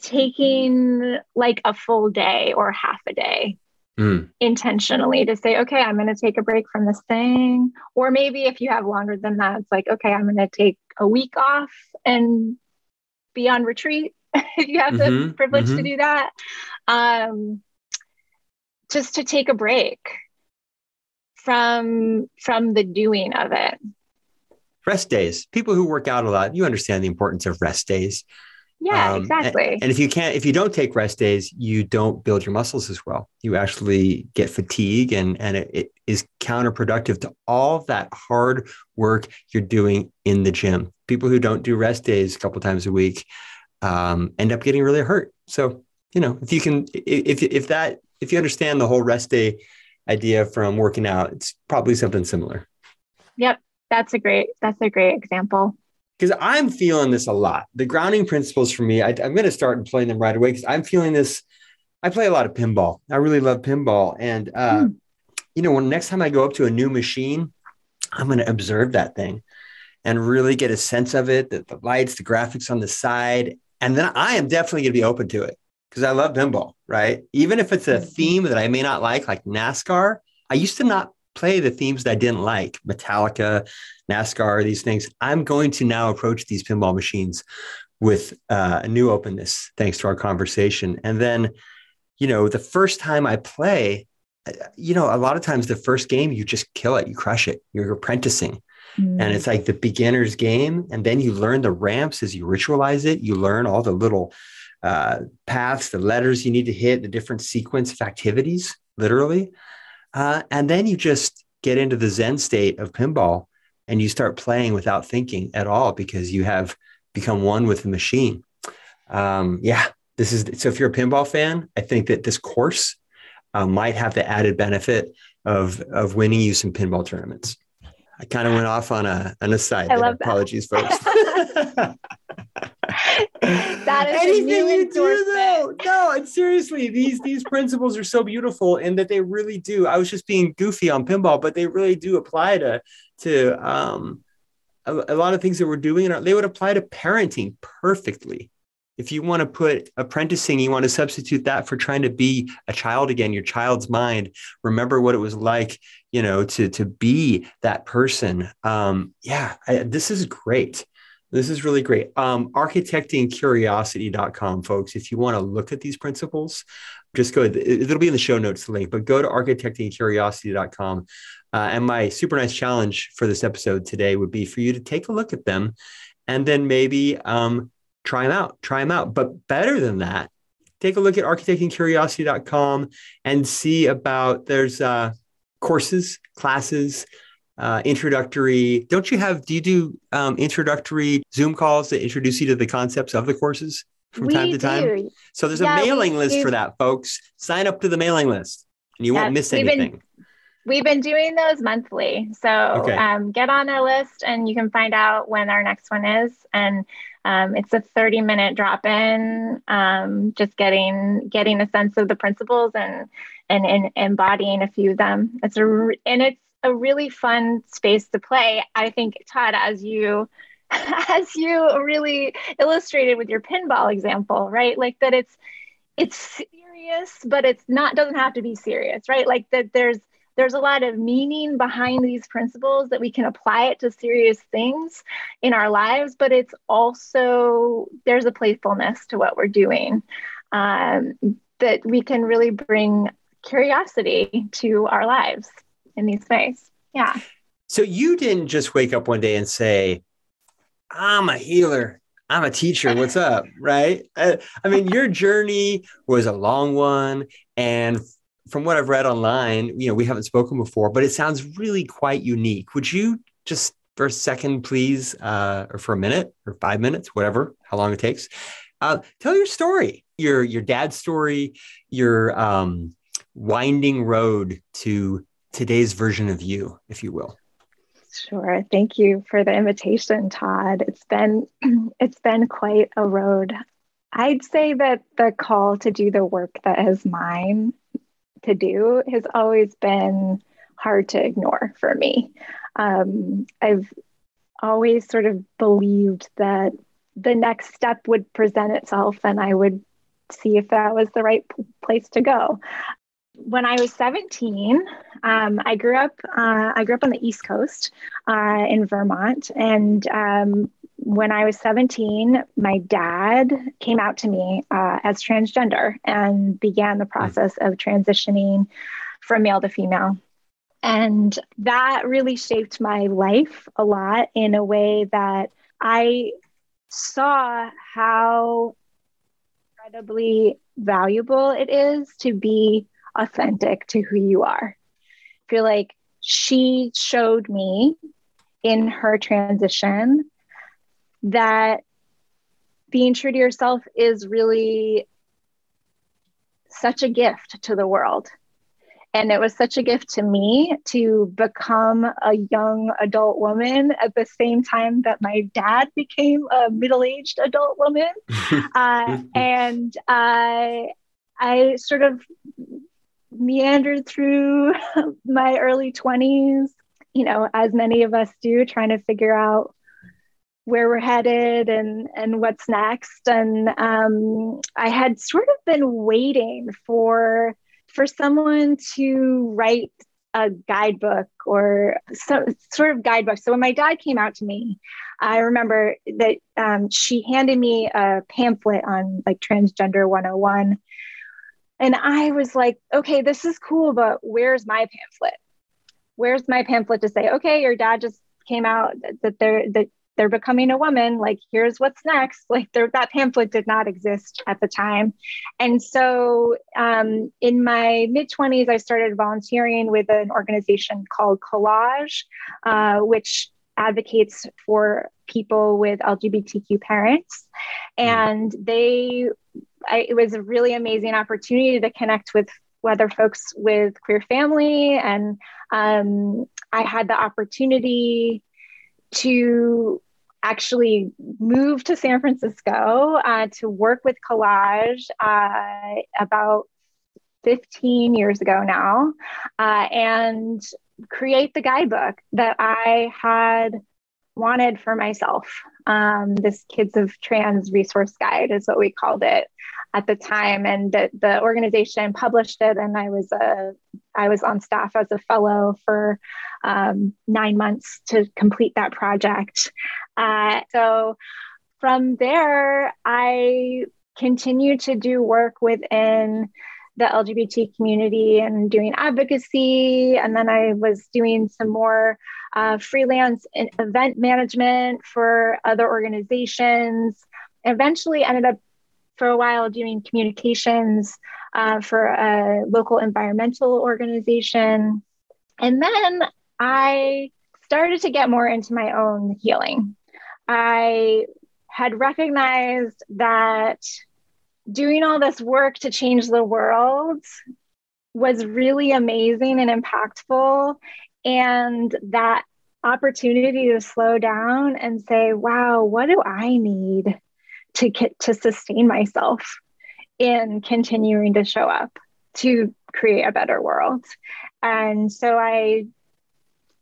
taking like a full day or half a day mm. intentionally to say, okay, I'm going to take a break from this thing. Or maybe if you have longer than that, it's like, okay, I'm going to take a week off and be on retreat if you have mm-hmm. the privilege mm-hmm. to do that. Um, just to take a break from from the doing of it rest days people who work out a lot you understand the importance of rest days yeah, um, exactly. And, and, if you can't, if you don't take rest days, you don't build your muscles as well. You actually get fatigue, and and it, it is counterproductive to all that hard work you're doing in the gym. People who don't do rest days a couple times a week um, end up getting really hurt. So you know, if you can, if if that, if you understand the whole rest day idea from working out, it's probably something similar. Yep, that's a great that's a great example because I'm feeling this a lot. The grounding principles for me, I, am going to start employing them right away because I'm feeling this. I play a lot of pinball. I really love pinball, and uh, mm. you know, when next time I go up to a new machine, I'm going to observe that thing and really get a sense of it, the, the lights, the graphics on the side, and then I am definitely going to be open to it because I love pinball. Right, even if it's a mm-hmm. theme that I may not like, like NASCAR. I used to not play the themes that I didn't like, Metallica, NASCAR, these things. I'm going to now approach these pinball machines with uh, a new openness, thanks to our conversation. And then, you know, the first time I play, uh, you know, a lot of times the first game, you just kill it, you crush it, you're apprenticing. Mm. And it's like the beginner's game. And then you learn the ramps as you ritualize it. You learn all the little uh, paths, the letters you need to hit, the different sequence of activities, literally. Uh, and then you just get into the Zen state of pinball and you start playing without thinking at all because you have become one with the machine. Um, yeah, this is so. If you're a pinball fan, I think that this course uh, might have the added benefit of of winning you some pinball tournaments. I kind of went off on a an aside. I love that. Apologies, folks. that is anything you do though. No, and seriously, these these principles are so beautiful in that they really do. I was just being goofy on pinball, but they really do apply to to um, a, a lot of things that we're doing. And they would apply to parenting perfectly. If you want to put apprenticing, you want to substitute that for trying to be a child again, your child's mind. Remember what it was like, you know, to to be that person. Um, yeah, I, this is great. This is really great. Um, architectingcuriosity.com, folks. If you want to look at these principles, just go, it'll be in the show notes the link, but go to architectingcuriosity.com. Uh, and my super nice challenge for this episode today would be for you to take a look at them and then maybe um, try them out, try them out. But better than that, take a look at architectingcuriosity.com and see about there's uh, courses, classes, uh, introductory. Don't you have? Do you do um, introductory Zoom calls that introduce you to the concepts of the courses from we time to time? So there's yeah, a mailing list for that, folks. Sign up to the mailing list, and you yes, won't miss anything. Been, we've been doing those monthly, so okay. um, get on our list, and you can find out when our next one is. And um, it's a 30 minute drop in, um, just getting getting a sense of the principles and and, and embodying a few of them. It's a and it's a really fun space to play. I think, Todd, as you as you really illustrated with your pinball example, right? Like that it's it's serious, but it's not doesn't have to be serious, right? Like that there's there's a lot of meaning behind these principles that we can apply it to serious things in our lives, but it's also there's a playfulness to what we're doing um, that we can really bring curiosity to our lives in these ways. Yeah. So you didn't just wake up one day and say, I'm a healer. I'm a teacher. What's up? Right. I, I mean, your journey was a long one. And from what I've read online, you know, we haven't spoken before, but it sounds really quite unique. Would you just for a second, please, uh, or for a minute or five minutes, whatever, how long it takes, uh, tell your story, your your dad's story, your um, winding road to today's version of you, if you will. Sure. Thank you for the invitation, Todd. It's been it's been quite a road. I'd say that the call to do the work that is mine to do has always been hard to ignore for me. Um, I've always sort of believed that the next step would present itself and I would see if that was the right place to go when I was 17, um, I grew up. Uh, I grew up on the East Coast uh, in Vermont, and um, when I was 17, my dad came out to me uh, as transgender and began the process of transitioning from male to female. And that really shaped my life a lot in a way that I saw how incredibly valuable it is to be authentic to who you are. I feel like she showed me in her transition that being true to yourself is really such a gift to the world. And it was such a gift to me to become a young adult woman at the same time that my dad became a middle aged adult woman. uh, and I, I sort of meandered through my early 20s, you know, as many of us do, trying to figure out where we're headed and and what's next. And um, I had sort of been waiting for for someone to write a guidebook or some sort of guidebook. So when my dad came out to me, I remember that um, she handed me a pamphlet on like transgender 101 and I was like, okay, this is cool, but where's my pamphlet? Where's my pamphlet to say, okay, your dad just came out that they're that they're becoming a woman. Like, here's what's next. Like, there, that pamphlet did not exist at the time. And so, um, in my mid 20s, I started volunteering with an organization called COLAGE, uh, which advocates for people with LGBTQ parents. And they I, it was a really amazing opportunity to connect with other folks with queer family. And um, I had the opportunity to actually move to San Francisco uh, to work with COLAGE uh, about 15 years ago now uh, and create the guidebook that I had wanted for myself. Um, this Kids of Trans resource guide is what we called it at the time, and the, the organization published it. And I was a I was on staff as a fellow for um, nine months to complete that project. Uh, so from there, I continued to do work within the LGBT community and doing advocacy. And then I was doing some more uh, freelance event management for other organizations. Eventually ended up for a while doing communications uh, for a local environmental organization. And then I started to get more into my own healing. I had recognized that doing all this work to change the world was really amazing and impactful. And that opportunity to slow down and say, wow, what do I need to to sustain myself in continuing to show up to create a better world? And so I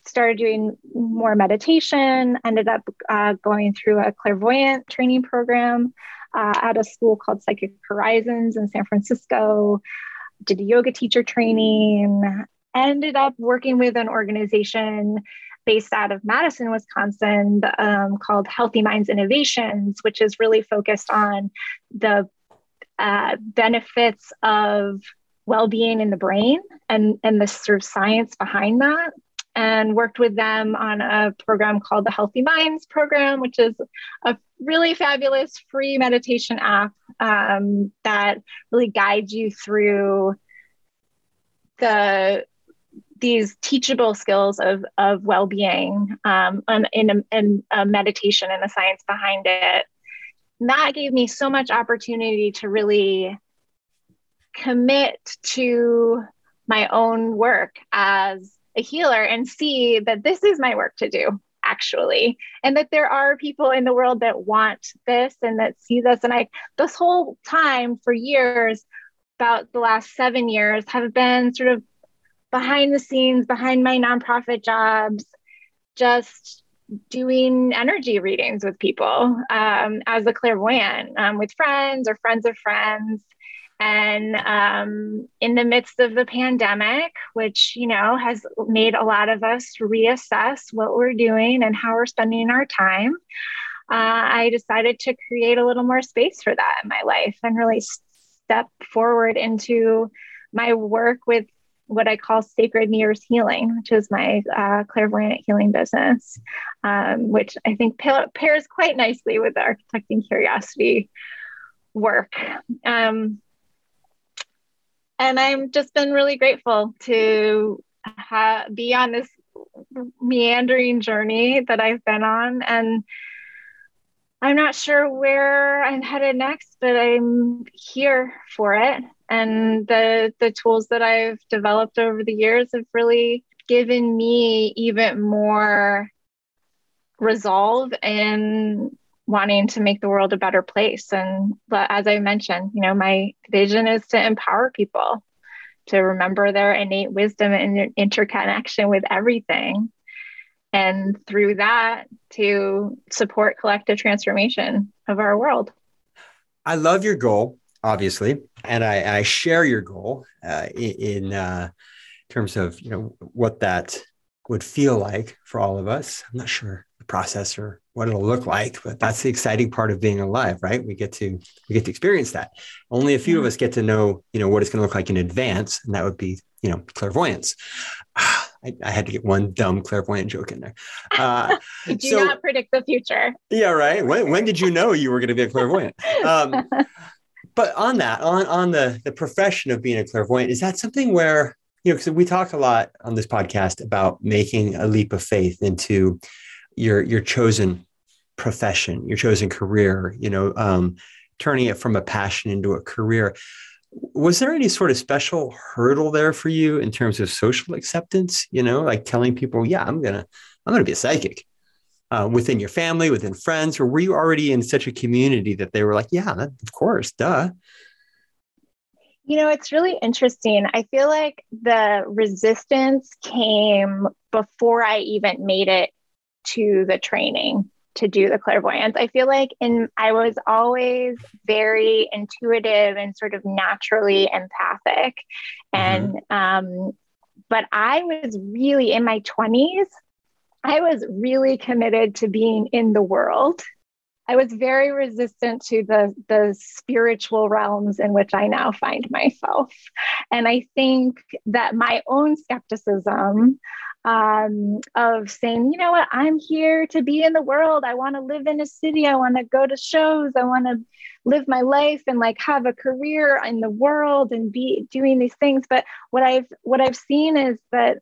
started doing more meditation, ended up uh, going through a clairvoyant training program uh, at a school called Psychic Horizons in San Francisco, did a yoga teacher training, ended up working with an organization based out of Madison, Wisconsin, um, called Healthy Minds Innovations, which is really focused on the uh, benefits of well-being in the brain and and the sort of science behind that and worked with them on a program called the Healthy Minds program, which is a really fabulous free meditation app um, that really guides you through the these teachable skills of, of well-being um, in, a, in a meditation and the science behind it. And that gave me so much opportunity to really commit to my own work as a healer and see that this is my work to do actually. And that there are people in the world that want this and that see this. And i this whole time for years about the last seven years have been sort of behind the scenes behind my nonprofit jobs just doing energy readings with people um, as a clairvoyant um, with friends or friends of friends and um, in the midst of the pandemic, which, you know, has made a lot of us reassess what we're doing and how we're spending our time, uh, I decided to create a little more space for that in my life and really step forward into my work with what I call sacred mirrors healing, which is my uh, clairvoyant healing business, um, which I think pa- pairs quite nicely with the architecting curiosity work. Um, and I've just been really grateful to ha- be on this meandering journey that I've been on. And I'm not sure where I'm headed next, but I'm here for it. And the the tools that I've developed over the years have really given me even more resolve and wanting to make the world a better place. And as I mentioned, you know, my vision is to empower people to remember their innate wisdom and interconnection with everything. And through that, to support collective transformation of our world. I love your goal, obviously, and I, I share your goal uh, in, in uh, terms of you know what that would feel like for all of us. I'm not sure the process or what it'll look like but that's the exciting part of being alive right we get to we get to experience that only a few of us get to know you know what it's going to look like in advance and that would be you know clairvoyance I, I, had to get one dumb clairvoyant joke in there. Uh, do so, not predict the future. Yeah, right. When, when did you know you were going to be a clairvoyant? Um, but on that, on on the the profession of being a clairvoyant, is that something where you know? Because we talk a lot on this podcast about making a leap of faith into your your chosen profession, your chosen career, you know, um, turning it from a passion into a career. Was there any sort of special hurdle there for you in terms of social acceptance? You know, like telling people, "Yeah, I'm gonna, I'm gonna be a psychic," uh, within your family, within friends, or were you already in such a community that they were like, "Yeah, of course, duh." You know, it's really interesting. I feel like the resistance came before I even made it to the training to do the clairvoyance. I feel like in I was always very intuitive and sort of naturally empathic. And mm-hmm. um, but I was really in my 20s, I was really committed to being in the world. I was very resistant to the the spiritual realms in which I now find myself. And I think that my own skepticism um, of saying, you know what, I'm here to be in the world. I want to live in a city. I want to go to shows. I want to live my life and like have a career in the world and be doing these things. But what I've what I've seen is that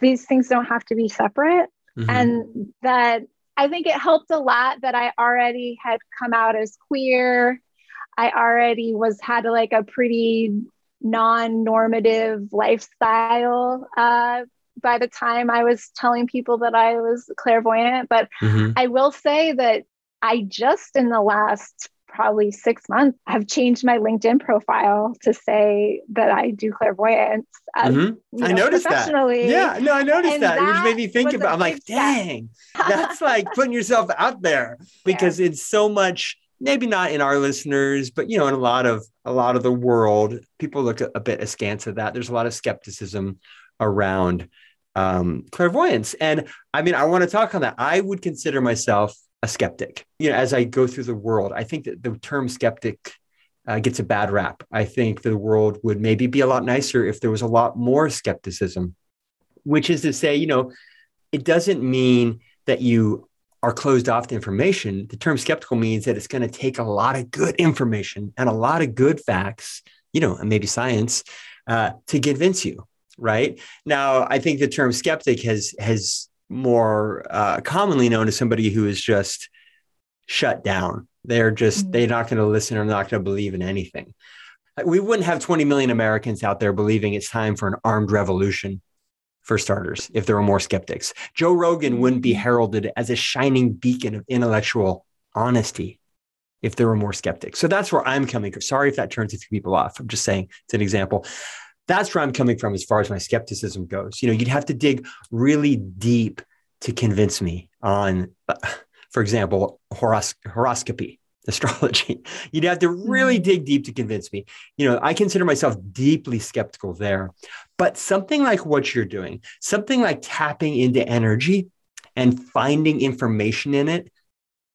these things don't have to be separate, mm-hmm. and that I think it helped a lot that I already had come out as queer. I already was had like a pretty non-normative lifestyle uh, by the time I was telling people that I was clairvoyant. But mm-hmm. I will say that I just in the last probably six months I've changed my LinkedIn profile to say that I do clairvoyance. As, mm-hmm. you know, I noticed that. Yeah, no, I noticed and that. that. Which made me think about. I'm like, dang, that's like putting yourself out there because yeah. it's so much. Maybe not in our listeners, but you know, in a lot of a lot of the world, people look a, a bit askance at that. There's a lot of skepticism around um, clairvoyance. And I mean, I want to talk on that. I would consider myself a skeptic. You know, as I go through the world, I think that the term skeptic uh, gets a bad rap. I think the world would maybe be a lot nicer if there was a lot more skepticism which is to say, you know, it doesn't mean that you are closed off to information. The term skeptical means that it's going to take a lot of good information and a lot of good facts, you know, and maybe science uh, to convince you. Right now, I think the term skeptic has has more uh, commonly known as somebody who is just shut down. They're just mm-hmm. they're not going to listen or not going to believe in anything. We wouldn't have 20 million Americans out there believing it's time for an armed revolution for starters, if there were more skeptics. Joe Rogan wouldn't be heralded as a shining beacon of intellectual honesty if there were more skeptics. So that's where I'm coming from. Sorry if that turns a few people off. I'm just saying it's an example. That's where I'm coming from as far as my skepticism goes. You know, you'd have to dig really deep to convince me on, uh, for example, horos- horoscopy astrology. You'd have to really mm-hmm. dig deep to convince me. You know, I consider myself deeply skeptical there. But something like what you're doing, something like tapping into energy and finding information in it,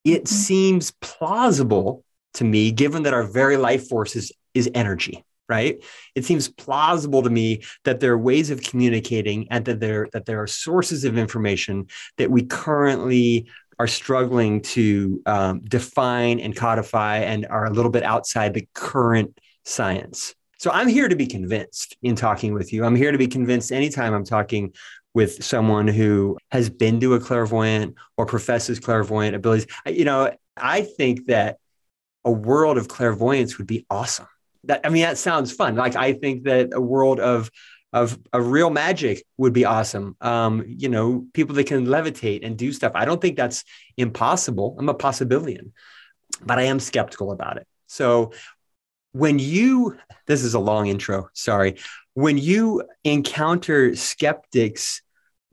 it mm-hmm. seems plausible to me, given that our very life force is, is energy right it seems plausible to me that there are ways of communicating and that there that there are sources of information that we currently are struggling to um, define and codify and are a little bit outside the current science. So I'm here to be convinced in talking with you. I'm here to be convinced anytime I'm talking with someone who has been to a clairvoyant or professes clairvoyant abilities. You know, I think that a world of clairvoyance would be awesome. That I mean, that sounds fun. Like I think that a world of of real magic would be awesome. Um, you know, people that can levitate and do stuff. I don't think that's impossible. I'm a possibilian, but I am skeptical about it. So when you, this is a long intro, sorry. When you encounter skeptics,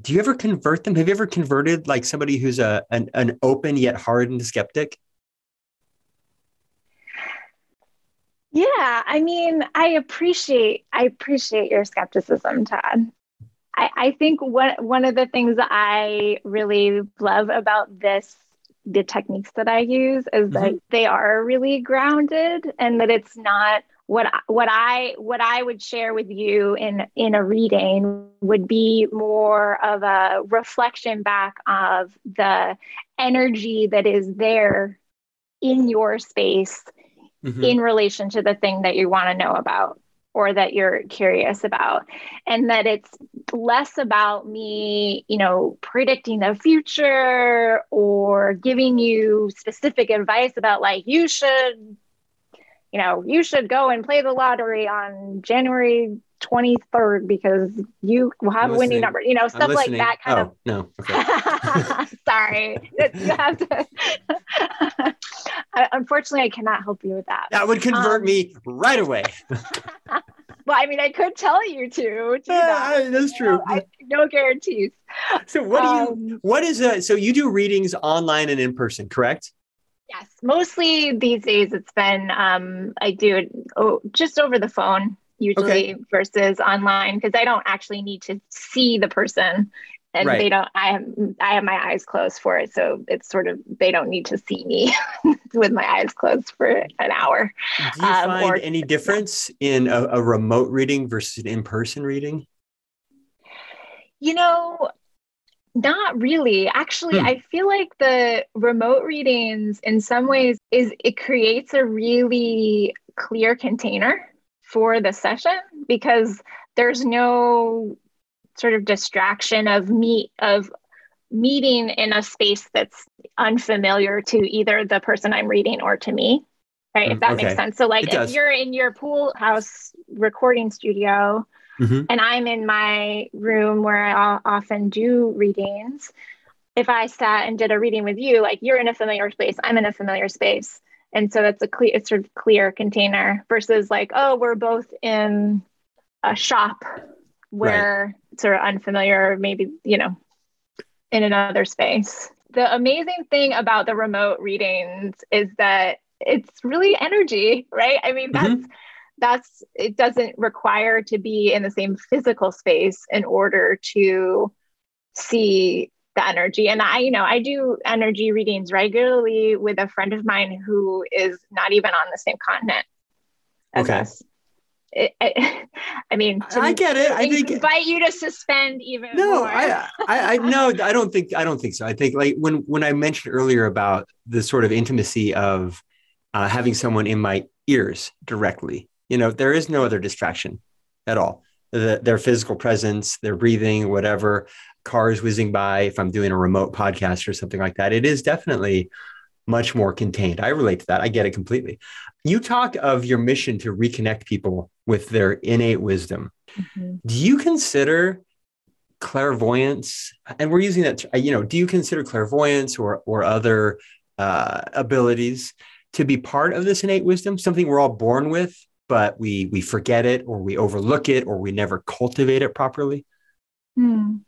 do you ever convert them? Have you ever converted like somebody who's a an, an open yet hardened skeptic? Yeah, I mean, I appreciate I appreciate your skepticism, Todd. I, I think one one of the things that I really love about this the techniques that I use is mm-hmm. that they are really grounded and that it's not what what I what I would share with you in in a reading would be more of a reflection back of the energy that is there in your space mm-hmm. in relation to the thing that you want to know about or that you're curious about and that it's less about me you know predicting the future or giving you specific advice about like you should you know you should go and play the lottery on january 23rd because you will have a winning number, you know, stuff like that kind oh, of. No. Okay. Sorry. you have to. Unfortunately, I cannot help you with that. That would convert um, me right away. well, I mean, I could tell you to. Yeah, that. that's true. No, I, no guarantees. So, what um, do you, um, what is a, so you do readings online and in person, correct? Yes, mostly these days it's been um, I do it oh, just over the phone usually okay. versus online because I don't actually need to see the person and right. they don't I have I have my eyes closed for it so it's sort of they don't need to see me with my eyes closed for an hour. Do you um, find or, any difference in a, a remote reading versus an in-person reading? You know, not really. Actually, hmm. I feel like the remote readings in some ways is it creates a really clear container for the session because there's no sort of distraction of meet of meeting in a space that's unfamiliar to either the person I'm reading or to me. Right. If that okay. makes sense. So like if you're in your pool house recording studio mm-hmm. and I'm in my room where I often do readings, if I sat and did a reading with you, like you're in a familiar space, I'm in a familiar space and so that's a clear it's sort of clear container versus like oh we're both in a shop where sort of unfamiliar maybe you know in another space the amazing thing about the remote readings is that it's really energy right i mean that's mm-hmm. that's it doesn't require to be in the same physical space in order to see the energy. And I, you know, I do energy readings regularly with a friend of mine who is not even on the same continent. okay. Us. It, I, I mean, I get it. I think invite you to suspend even. No, more. I, I, I no, I don't think, I don't think so. I think like when when I mentioned earlier about the sort of intimacy of uh, having someone in my ears directly, you know, there is no other distraction at all. The, their physical presence, their breathing, whatever, cars whizzing by. If I'm doing a remote podcast or something like that, it is definitely much more contained. I relate to that. I get it completely. You talk of your mission to reconnect people with their innate wisdom. Mm-hmm. Do you consider clairvoyance, and we're using that, you know, do you consider clairvoyance or, or other uh, abilities to be part of this innate wisdom, something we're all born with, but we, we forget it or we overlook it or we never cultivate it properly? Hmm.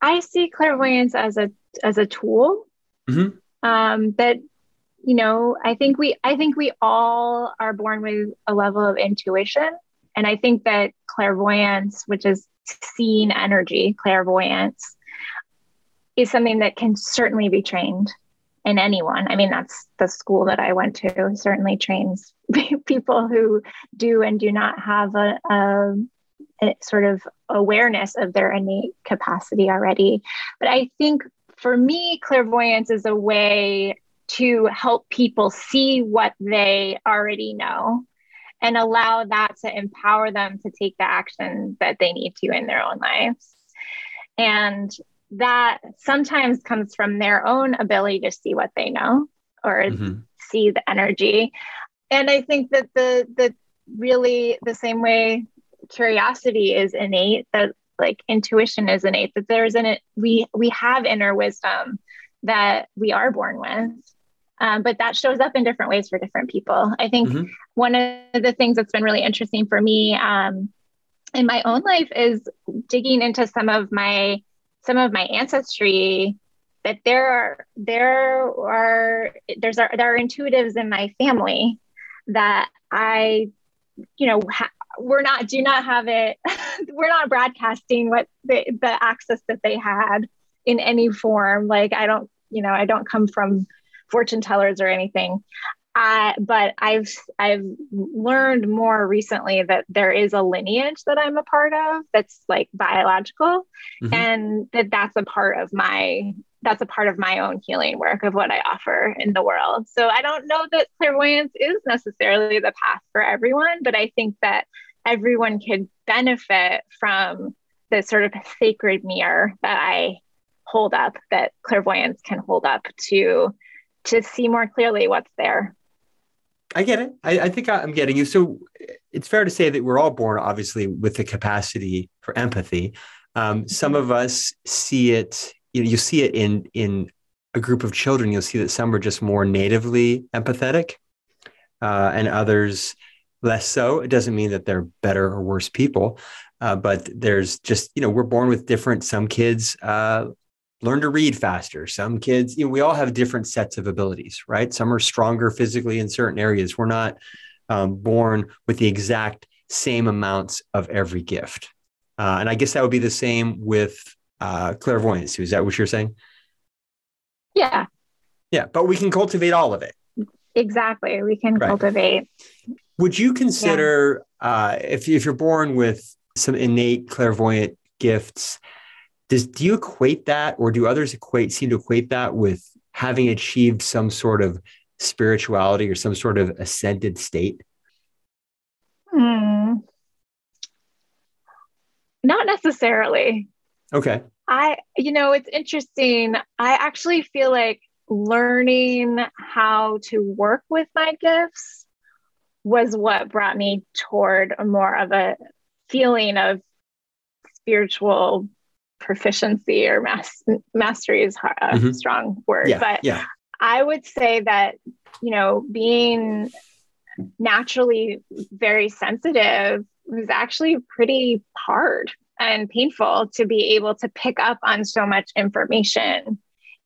I see clairvoyance as a as a tool mm-hmm um, that you know i think we i think we all are born with a level of intuition. And i think that clairvoyance which is seeing energy clairvoyance is something that can certainly be trained in anyone. I mean that's the school that i went to. Certainly trains people who do and do not have a, a, a sort of awareness of their innate capacity already. But i think for me, clairvoyance is a way to help people see what they already know and allow that to empower them to take the action that they need to in their own lives. And that sometimes comes from their own ability to see what they know or mm-hmm. see the energy. And I think that the the really the same way curiosity is innate that like intuition is innate that there's an we we have inner wisdom that we are born with um, but that shows up in different ways for different people i think mm-hmm. one of the things that's been really interesting for me um, in my own life is digging into some of my some of my ancestry that there are there are there's are there are intuitives in my family that i you know ha- we're not do not have it. We're not broadcasting what the, the access that they had in any form. Like i don't you know i don't come from fortune tellers or anything. Uh, but I've I've learned more recently that there is a lineage that I'm a part of that's like biological, mm-hmm. and that that's a part of my that's a part of my own healing work of what I offer in the world. So I don't know that clairvoyance is necessarily the path for everyone, but I think that everyone could benefit from the sort of sacred mirror that I hold up, that clairvoyance can hold up to to see more clearly what's there. I get it. I, I think I'm getting you. So it's fair to say that we're all born, obviously, with the capacity for empathy. Um, some of us see it. You know, you see it in in a group of children. You'll see that some are just more natively empathetic, uh, and others less so. It doesn't mean that they're better or worse people, uh, but there's just you know we're born with different. Some kids uh, learn to read faster. Some kids, you know, we all have different sets of abilities, right? Some are stronger physically in certain areas. We're not um, born with the exact same amounts of every gift. Uh, and I guess that would be the same with uh, clairvoyance. Is that what you're saying? Yeah. Yeah, but we can cultivate all of it. Exactly. We can right. cultivate would you consider yeah. uh, if if you're born with some innate clairvoyant gifts? Does do you equate that, or do others equate seem to equate that with having achieved some sort of spirituality or some sort of ascended state? Hmm. Not necessarily. Okay. I, you know, it's interesting. I actually feel like learning how to work with my gifts was what brought me toward a more of a feeling of spiritual proficiency or mas- mastery is a mm-hmm. strong word yeah, but yeah. i would say that you know being naturally very sensitive was actually pretty hard and painful to be able to pick up on so much information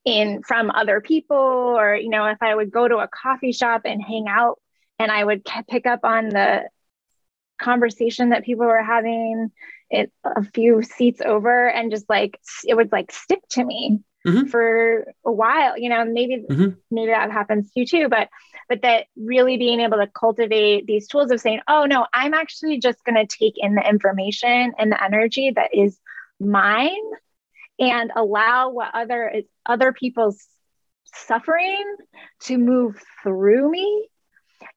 in from other people or you know if i would go to a coffee shop and hang out and I would pick up on the conversation that people were having it a few seats over and just like it would like stick to me mm-hmm. for a while you know maybe mm-hmm. maybe that happens to you too but but that really being able to cultivate these tools of saying, oh no, I'm actually just going to take in the information and the energy that is mine and allow what other other people's suffering to move through me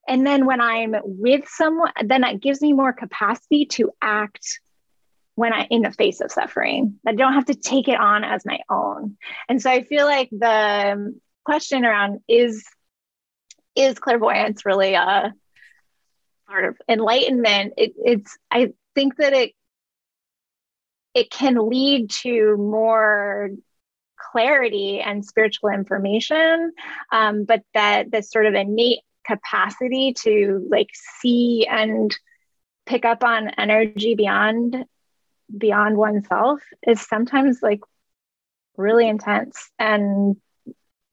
and then when i'm with someone then that gives me more capacity to act when I in the face of suffering. I don't have to take it on as my own. And so I feel like the um, question around is is clairvoyance really a sort of enlightenment? It, it's I think that it it can lead to more clarity and spiritual information, um, but that this sort of innate capacity to like see and pick up on energy beyond beyond oneself is sometimes like really intense and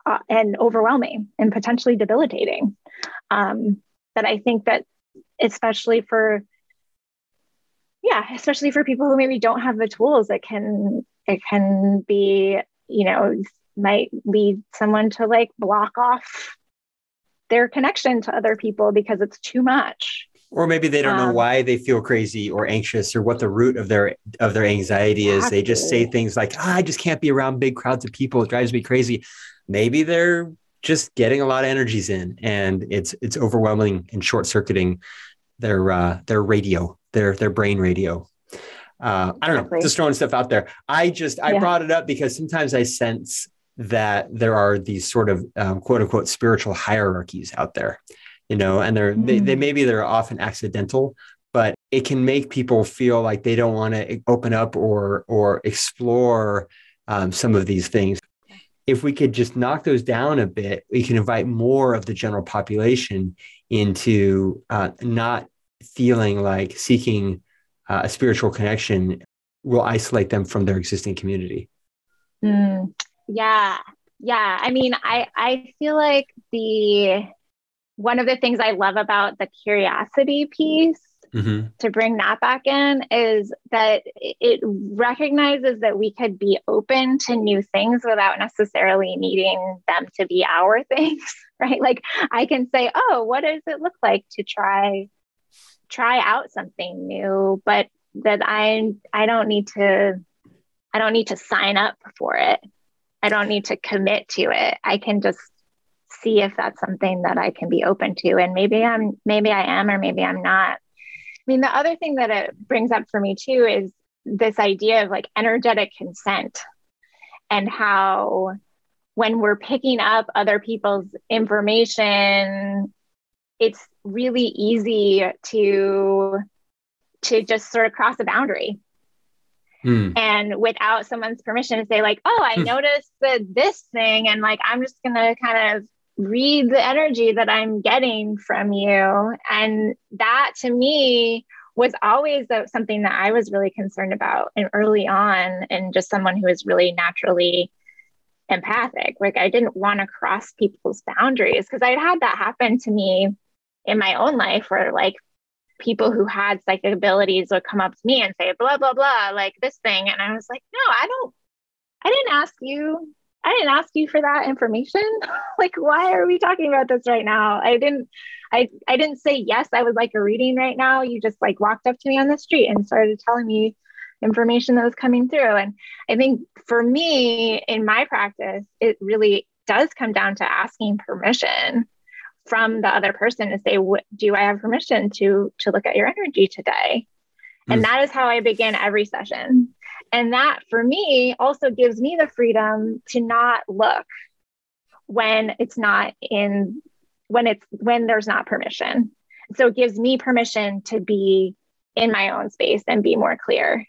uh, and overwhelming and potentially debilitating. Um, that i think that especially for yeah especially for people who maybe don't have the tools it can it can be you know might lead someone to like block off their connection to other people because it's too much or maybe they don't um, know why they feel crazy or anxious or what the root of their of their anxiety is. Exactly. they just say things like oh, i just can't be around big crowds of people. It drives me crazy. Maybe they're just getting a lot of energies in and it's it's overwhelming and short circuiting their uh, their radio their their brain radio. Uh, i don't know just throwing stuff out there. I just i yeah. brought it up because sometimes i sense that there are these sort of um, quote unquote spiritual hierarchies out there you know, and they're mm. they, they mm. maybe they're often accidental, but it can make people feel like they don't want to open up or or explore um, some of these things. If we could just knock those down a bit, we can invite more of the general population into uh, not feeling like seeking uh, a spiritual connection will isolate them from their existing community. Mm, yeah, yeah. I mean, I I feel like the one of the things I love about the curiosity piece mm-hmm. to bring that back in is that it recognizes that we could be open to new things without necessarily needing them to be our things, right? Like I can say, "Oh, what does it look like to try try out something new?" But that I I don't need to I don't need to sign up for it. I don't need to commit to it. I can just see if that's something that I can be open to. And maybe I'm, maybe I am, or maybe I'm not. I mean, the other thing that it brings up for me too is this idea of like energetic consent and how when we're picking up other people's information, it's really easy to to just sort of cross a boundary Mm. and without someone's permission to say like oh i mm. noticed that this thing and like i'm just gonna kind of read the energy that I'm getting from you. And that to me was always something that I was really concerned about and early on, and just someone who is really naturally empathic. Like I didn't want to cross people's boundaries because I'd had that happen to me in my own life where like people who had psychic abilities would come up to me and say blah blah blah like this thing and i was like no i don't i didn't ask you I didn't ask you for that information. like, why are we talking about this right now? I didn't, I, I didn't say yes. I would like a reading right now. You just like walked up to me on the street and started telling me information that was coming through. And I think for me in my practice, it really does come down to asking permission from the other person to say, do I have permission to to look at your energy today? And mm. that is how I begin every session. And that for me also gives me the freedom to not look when it's not in when it's when there's not permission. So it gives me permission to be in my own space and be more clear.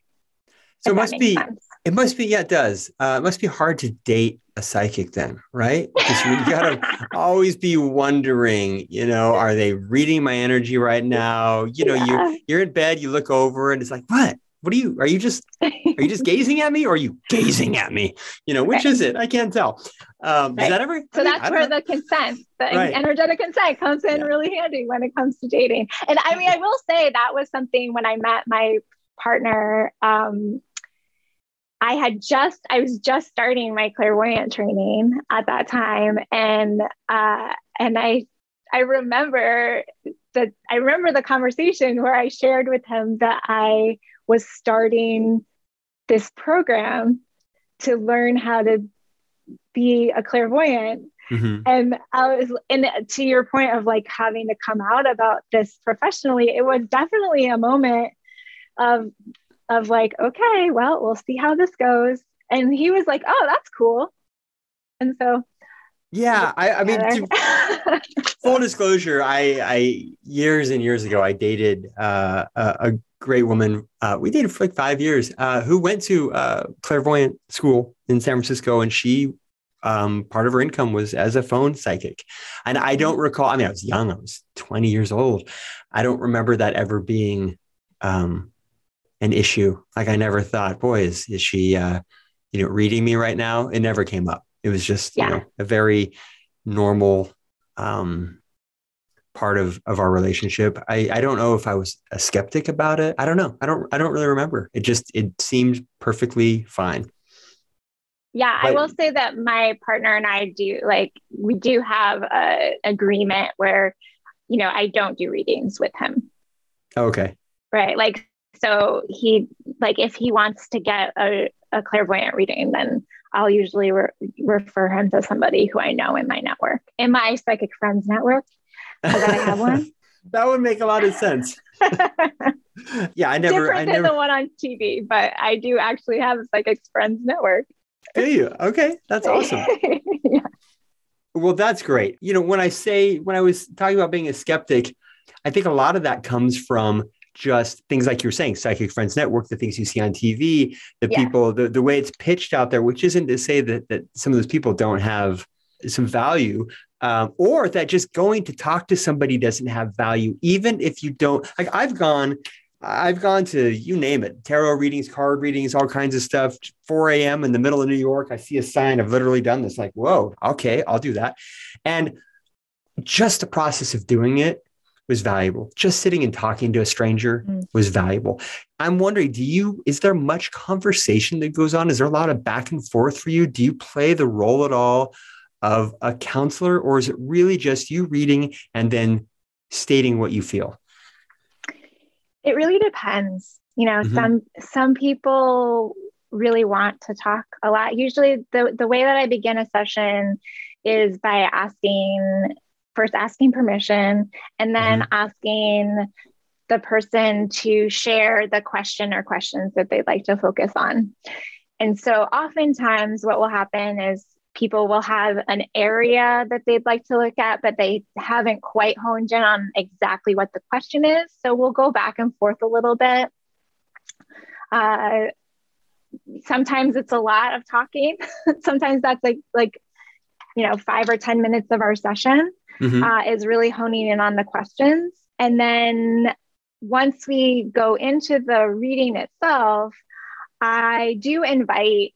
So it must be sense. it must be yeah it does. Uh, it must be hard to date a psychic then, right? Because you gotta always be wondering, you know, are they reading my energy right now? You know, yeah. you you're in bed, you look over and it's like, what? What are you are you just are you just gazing at me or are you gazing at me you know which right. is it i can't tell um right. that ever so that's where know. the consent the right. energetic consent comes in yeah. really handy when it comes to dating and i mean i will say that was something when i met my partner um I had just, I was just starting my clairvoyant training at that time. And, uh, and I, I remember that I remember the conversation where I shared with him that I was starting this program to learn how to be a clairvoyant. Mm-hmm. And I was, and to your point of like having to come out about this professionally, it was definitely a moment of, of like, okay, well, we'll see how this goes. And he was like, oh, that's cool. And so yeah, I, I mean, to, full disclosure, I, I years and years ago, I dated uh, a, a, great woman. Uh, we dated for like five years, uh, who went to uh, clairvoyant school in San Francisco, and she um, part of her income was as a phone psychic. And I don't recall. I mean, I was young; I was twenty years old. I don't remember that ever being um, an issue. Like I never thought, boy, is is she, uh, you know, reading me right now? It never came up. It was just yeah. you know a very normal um, part of of our relationship. I I don't know if I was a skeptic about it. I don't know. I don't I don't really remember. It just it seemed perfectly fine. Yeah, but, I will say that my partner and I do like we do have a agreement where you know I don't do readings with him. Okay. Right. Like so he like if he wants to get a, a clairvoyant reading then I'll usually re- refer him to somebody who I know in my network, in my psychic friends network, Oh, because I have one. that would make a lot of sense. yeah, I never. Different I than never... the one on TV, but I do actually have a psychic friends network. Do you? Okay, that's awesome. yeah. Well, that's great. You know, when I say when I was talking about being a skeptic, I think a lot of that comes from just things like you're saying, Psychic Friends Network, the things you see on TV, the yeah. people, the, the way it's pitched out there, which isn't to say that, that some of those people don't have some value, um, or that just going to talk to somebody doesn't have value, even if you don't. Like I've gone, I've gone to you name it, tarot readings, card readings, all kinds of stuff. 4 a.m. in the middle of New York, I see a sign. I've literally done this. Like, whoa, okay, I'll do that. And just the process of doing it was valuable. Just sitting and talking to a stranger mm. was valuable. I'm wondering, do you, is there much conversation that goes on? Is there a lot of back and forth for you? Do you play the role at all of a counselor, or is it really just you reading and then stating what you feel? It really depends. You know, mm-hmm. some some people really want to talk a lot. Usually the the way that I begin a session is by asking first asking permission and then mm-hmm. asking the person to share the question or questions that they'd like to focus on. And so oftentimes what will happen is people will have an area that they'd like to look at, but they haven't quite honed in on exactly what the question is. So we'll go back and forth a little bit. Uh, sometimes it's a lot of talking. sometimes that's like like you know five or ten minutes of our session mm-hmm. uh, is really honing in on the questions. And then once we go into the reading itself, I do invite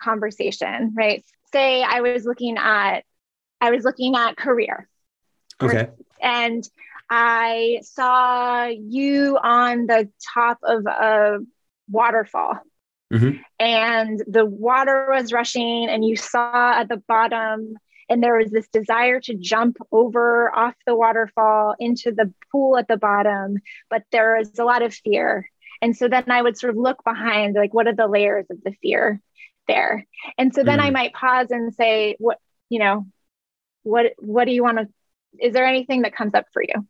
conversation, right? Say I was looking at I was looking at career. Okay. And I saw you on the top of a waterfall. Mm-hmm. And the water was rushing, and you saw at the bottom and there was this desire to jump over off the waterfall into the pool at the bottom, but there was a lot of fear. And so then I would sort of look behind, like, what are the layers of the fear there? And so then mm. I might pause and say, what, you know, what, what do you want to, is there anything that comes up for you?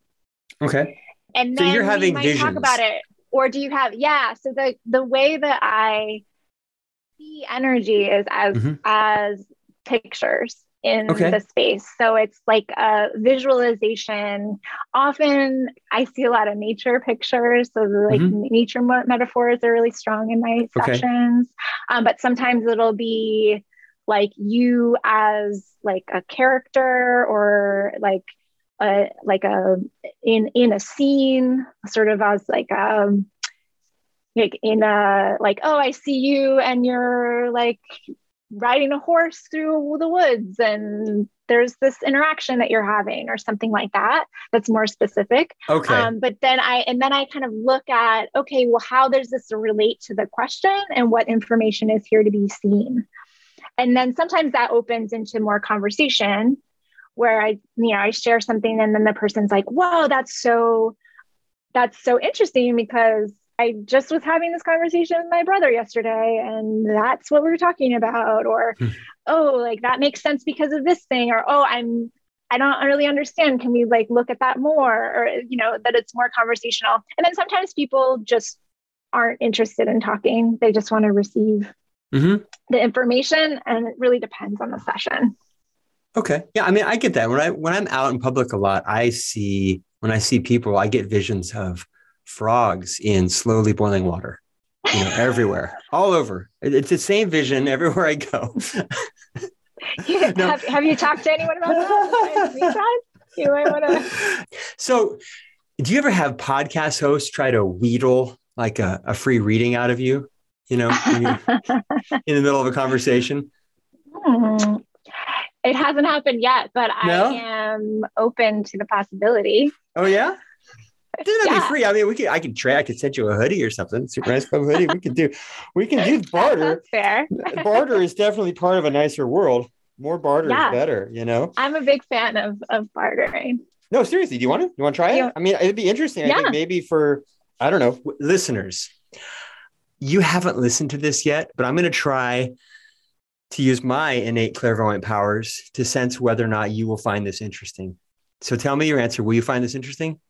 Okay. And then so you're having might visions. talk about it. Or do you have, yeah. So the, the way that I see energy is as, mm-hmm. as pictures in okay. the space. So it's like a visualization. Often I see a lot of nature pictures. So the, like mm-hmm. nature mo- metaphors are really strong in my okay. sessions. Um, but sometimes it'll be like you as like a character or like a, like a in in a scene sort of as like um like in a like oh i see you and you're like riding a horse through the woods and there's this interaction that you're having or something like that that's more specific. Okay. Um, but then i and then i kind of look at okay well how does this relate to the question and what information is here to be seen? And then sometimes that opens into more conversation where I, you know, I share something and then the person's like, whoa, that's so, that's so interesting because I just was having this conversation with my brother yesterday and that's what we were talking about. Or, hmm. oh, like that makes sense because of this thing. Or, oh, I'm, I don't really understand. Can we like look at that more? Or, you know, that it's more conversational. And then sometimes people just aren't interested in talking. They just want to receive mm-hmm. the information. And it really depends on the session. Okay. Yeah. I mean, I get that. When I when I'm out in public a lot, I see when I see people, I get visions of frogs in slowly boiling water. You know, everywhere, all over. It's the same vision everywhere I go. yeah, no. have, have, you talked to anyone about that? you might want to. So, do you ever have podcast hosts try to wheedle like a, a free reading out of you? You know, in the middle of a conversation. Hmm. It hasn't happened yet, but no? I am open to the possibility. Oh yeah. It doesn't yeah. be free. I mean, we could. I could try. I could send you a hoodie or something. Super nice club hoodie. We could do. We can do barter. fair. barter is definitely part of a nicer world. More barter yeah. is better. You know. I'm a big fan of of bartering. No, seriously. Do you want to? You want to try it? I mean, it'd be interesting. Yeah. I think maybe for I don't know listeners. You haven't listened to this yet, but I'm going to try to use my innate clairvoyant powers to sense whether or not you will find this interesting. So tell me your answer. Will you find this interesting?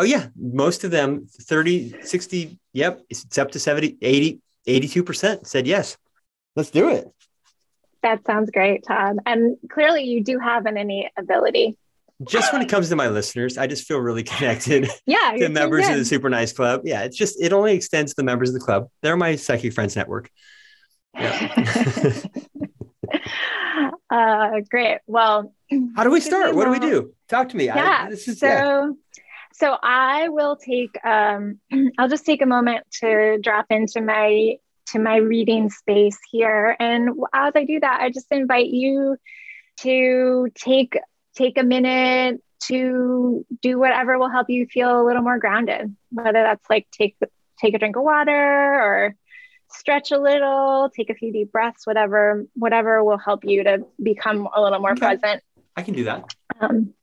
Oh, yeah. Most of them, 30, 60, yep, it's up to 70, 80, 82% said yes. Let's do it. That sounds great, Todd. And clearly, you do have an innate ability. Just when it comes to my listeners, I just feel really connected yeah, to members of the Super Nice Club. Yeah, it's just, it only extends to the members of the club. They're my Psychic Friends Network. Yeah. uh, great. Well, how do we start? What do we do? Talk to me. Yeah. I, is, so, yeah. So I will take. Um, I'll just take a moment to drop into my to my reading space here, and as I do that, I just invite you to take take a minute to do whatever will help you feel a little more grounded. Whether that's like take take a drink of water or stretch a little, take a few deep breaths, whatever, whatever will help you to become a little more okay. present. I can do that. Um,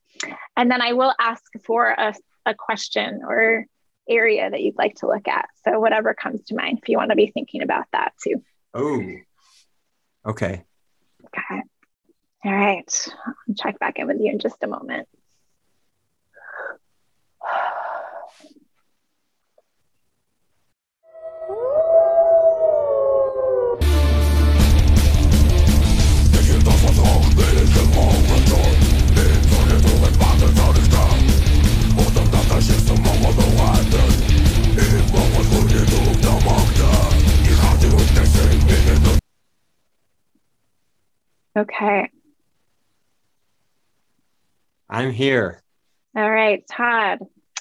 and then I will ask for a, a question or area that you'd like to look at. So whatever comes to mind, if you want to be thinking about that too. Oh, okay. Okay. All right. I'll check back in with you in just a moment. Okay. I'm here. All right, Todd.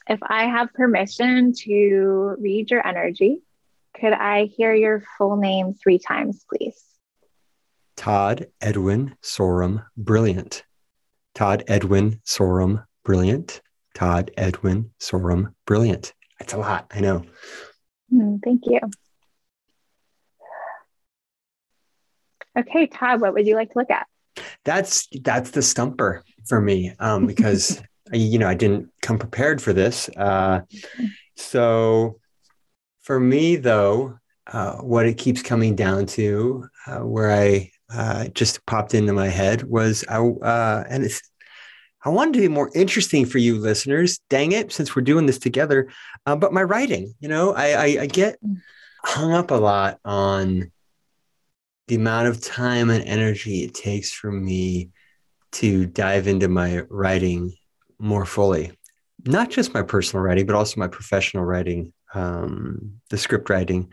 If I have permission to read your energy, could I hear your full name three times, please? Todd Edwin Sorum Brilliant. Todd Edwin Sorum Brilliant. Todd Edwin Sorum Brilliant. That's a lot. I know. Mm, thank you. Okay, Todd, what would you like to look at? That's that's the stumper for me um, because you know I didn't come prepared for this. Uh, so for me, though, uh, what it keeps coming down to, uh, where I uh, just popped into my head was I uh, and it's I wanted to be more interesting for you listeners. Dang it, since we're doing this together. Uh, but my writing, you know, I, I, I get hung up a lot on the amount of time and energy it takes for me to dive into my writing more fully. Not just my personal writing but also my professional writing um, the script writing.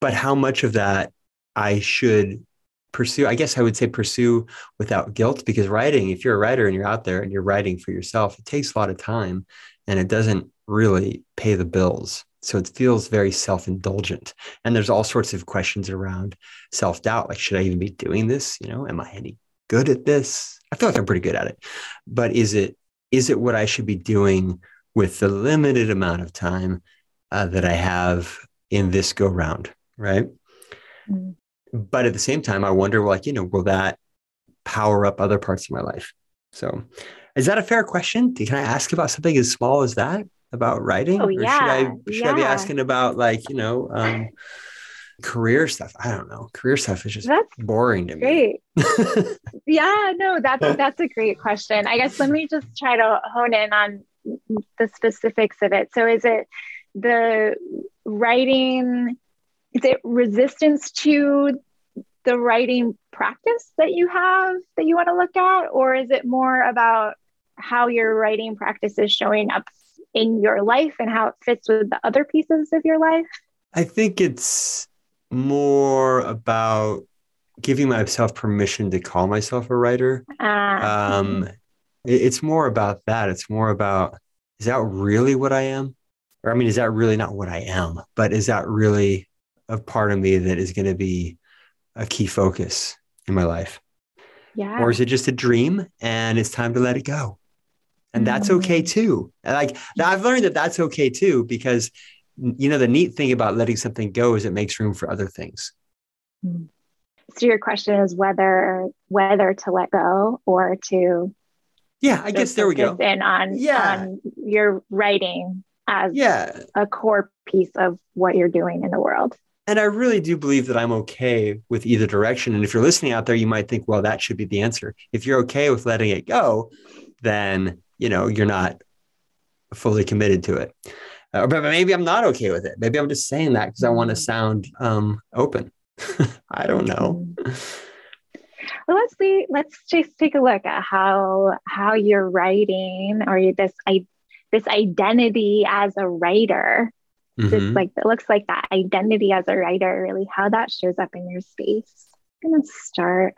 But how much of that i should pursue i guess i would say pursue without guilt because writing if you're a writer and you're out there and you're writing for yourself it takes a lot of time and it doesn't really pay the bills so it feels very self indulgent. And there's all sorts of questions around self doubt like, should I even be doing this? You know, am I any good at this? I feel like I'm pretty good at it. But is it is it what I should be doing with the limited amount of time uh, that I have in this go round? Right. Mm-hmm. But at the same time, I wonder, like, you know, will that power up other parts of my life? So, is that a fair question? Can I ask about something as small as that about writing? Oh, or yeah. should I should yeah. I be asking about like, you know, um, career stuff? I don't know. Career stuff is just That's boring to me. great. yeah, no, that's that's a great question. I guess let me just try to hone in on the specifics of it. So is it the writing is it resistance to the writing practice that you have that you want to look at or is it more about how your writing practice is showing up in your life and how it fits with the other pieces of your life? I think it's more about giving myself permission to call myself a writer. Uh, Um, it- it's more about that. It's more about is that really what I am? Or I mean, is that really not what I am? But is that really a part of me that is going to be a key focus in my life? yeah. Or is it just a dream and it's time to let it go? And that's okay Mm. too. Like I've learned that that's okay too because you know the neat thing about letting something go is it makes room for other things. So your question is whether whether to let go or to Yeah, I guess there we go. in on Yeah. on your writing as Yeah. a core piece of what you're doing in the world. And I really do believe that I'm okay with either direction. And if you're listening out there, you might think, well, that should be the answer. If you're okay with letting it go, then, you know, you're not fully committed to it. Uh, but maybe I'm not okay with it. Maybe I'm just saying that because I want to sound um, open. I don't know. Well, let's see. Let's just take a look at how how you're writing or this I this identity as a writer. This Mhm. like it looks like that identity as a writer, really how that shows up in your space. I'm gonna start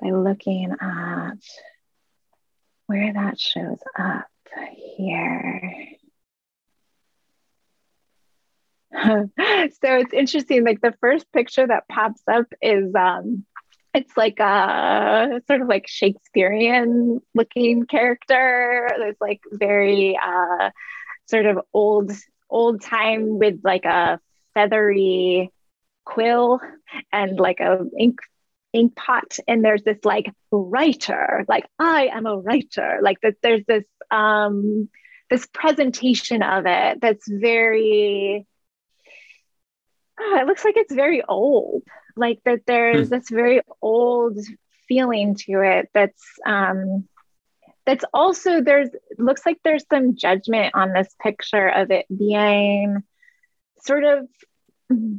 by looking at where that shows up here. so it's interesting. Like the first picture that pops up is um it's like a sort of like Shakespearean looking character. There's like very uh sort of old old time with like a feathery quill and like a ink ink pot and there's this like writer like i am a writer like that there's this um this presentation of it that's very oh, it looks like it's very old like that there's this very old feeling to it that's um that's also there's looks like there's some judgment on this picture of it being sort of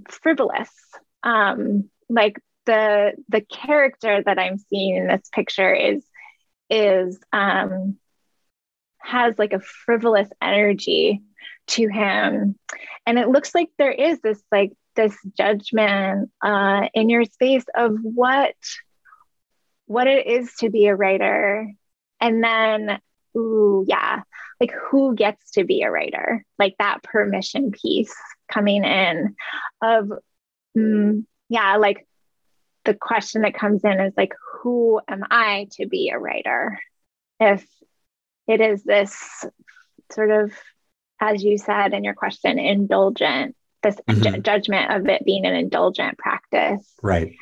frivolous um like the the character that i'm seeing in this picture is is um has like a frivolous energy to him. And it looks like there is this like this judgment uh in your space of what what it is to be a writer. And then ooh yeah like who gets to be a writer? Like that permission piece coming in of mm, yeah like the question that comes in is like who am i to be a writer if it is this sort of as you said in your question indulgent this Mhm. ju- judgment of it being an indulgent practice Right.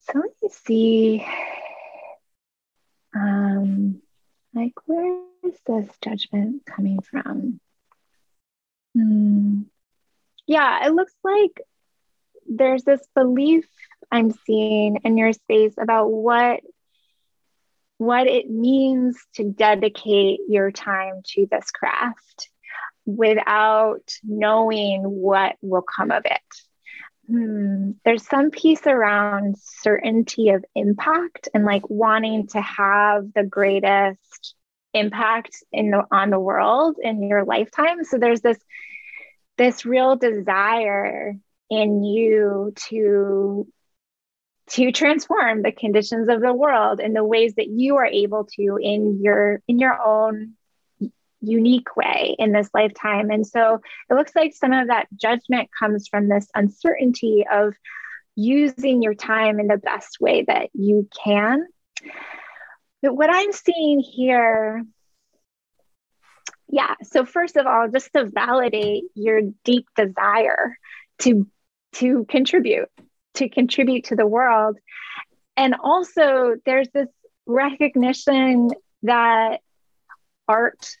so let me see. Um, like where is this judgment coming from? Hmm. Yeah, it looks like there's this belief I'm seeing in your space about what what it means to dedicate your time to this craft without knowing what will come of it. Hmm. There's some piece around certainty of impact and like wanting to have the greatest impact in the on the world in your lifetime. So there's this this real desire in you to to transform the conditions of the world in the ways that you are able to in your in your own unique way in this lifetime. And so it looks like some of that judgment comes from this uncertainty of using your time in the best way that you can. But what I'm seeing here, yeah, so first of all, just to validate your deep desire to to contribute, to contribute to the world. And also there's this recognition that art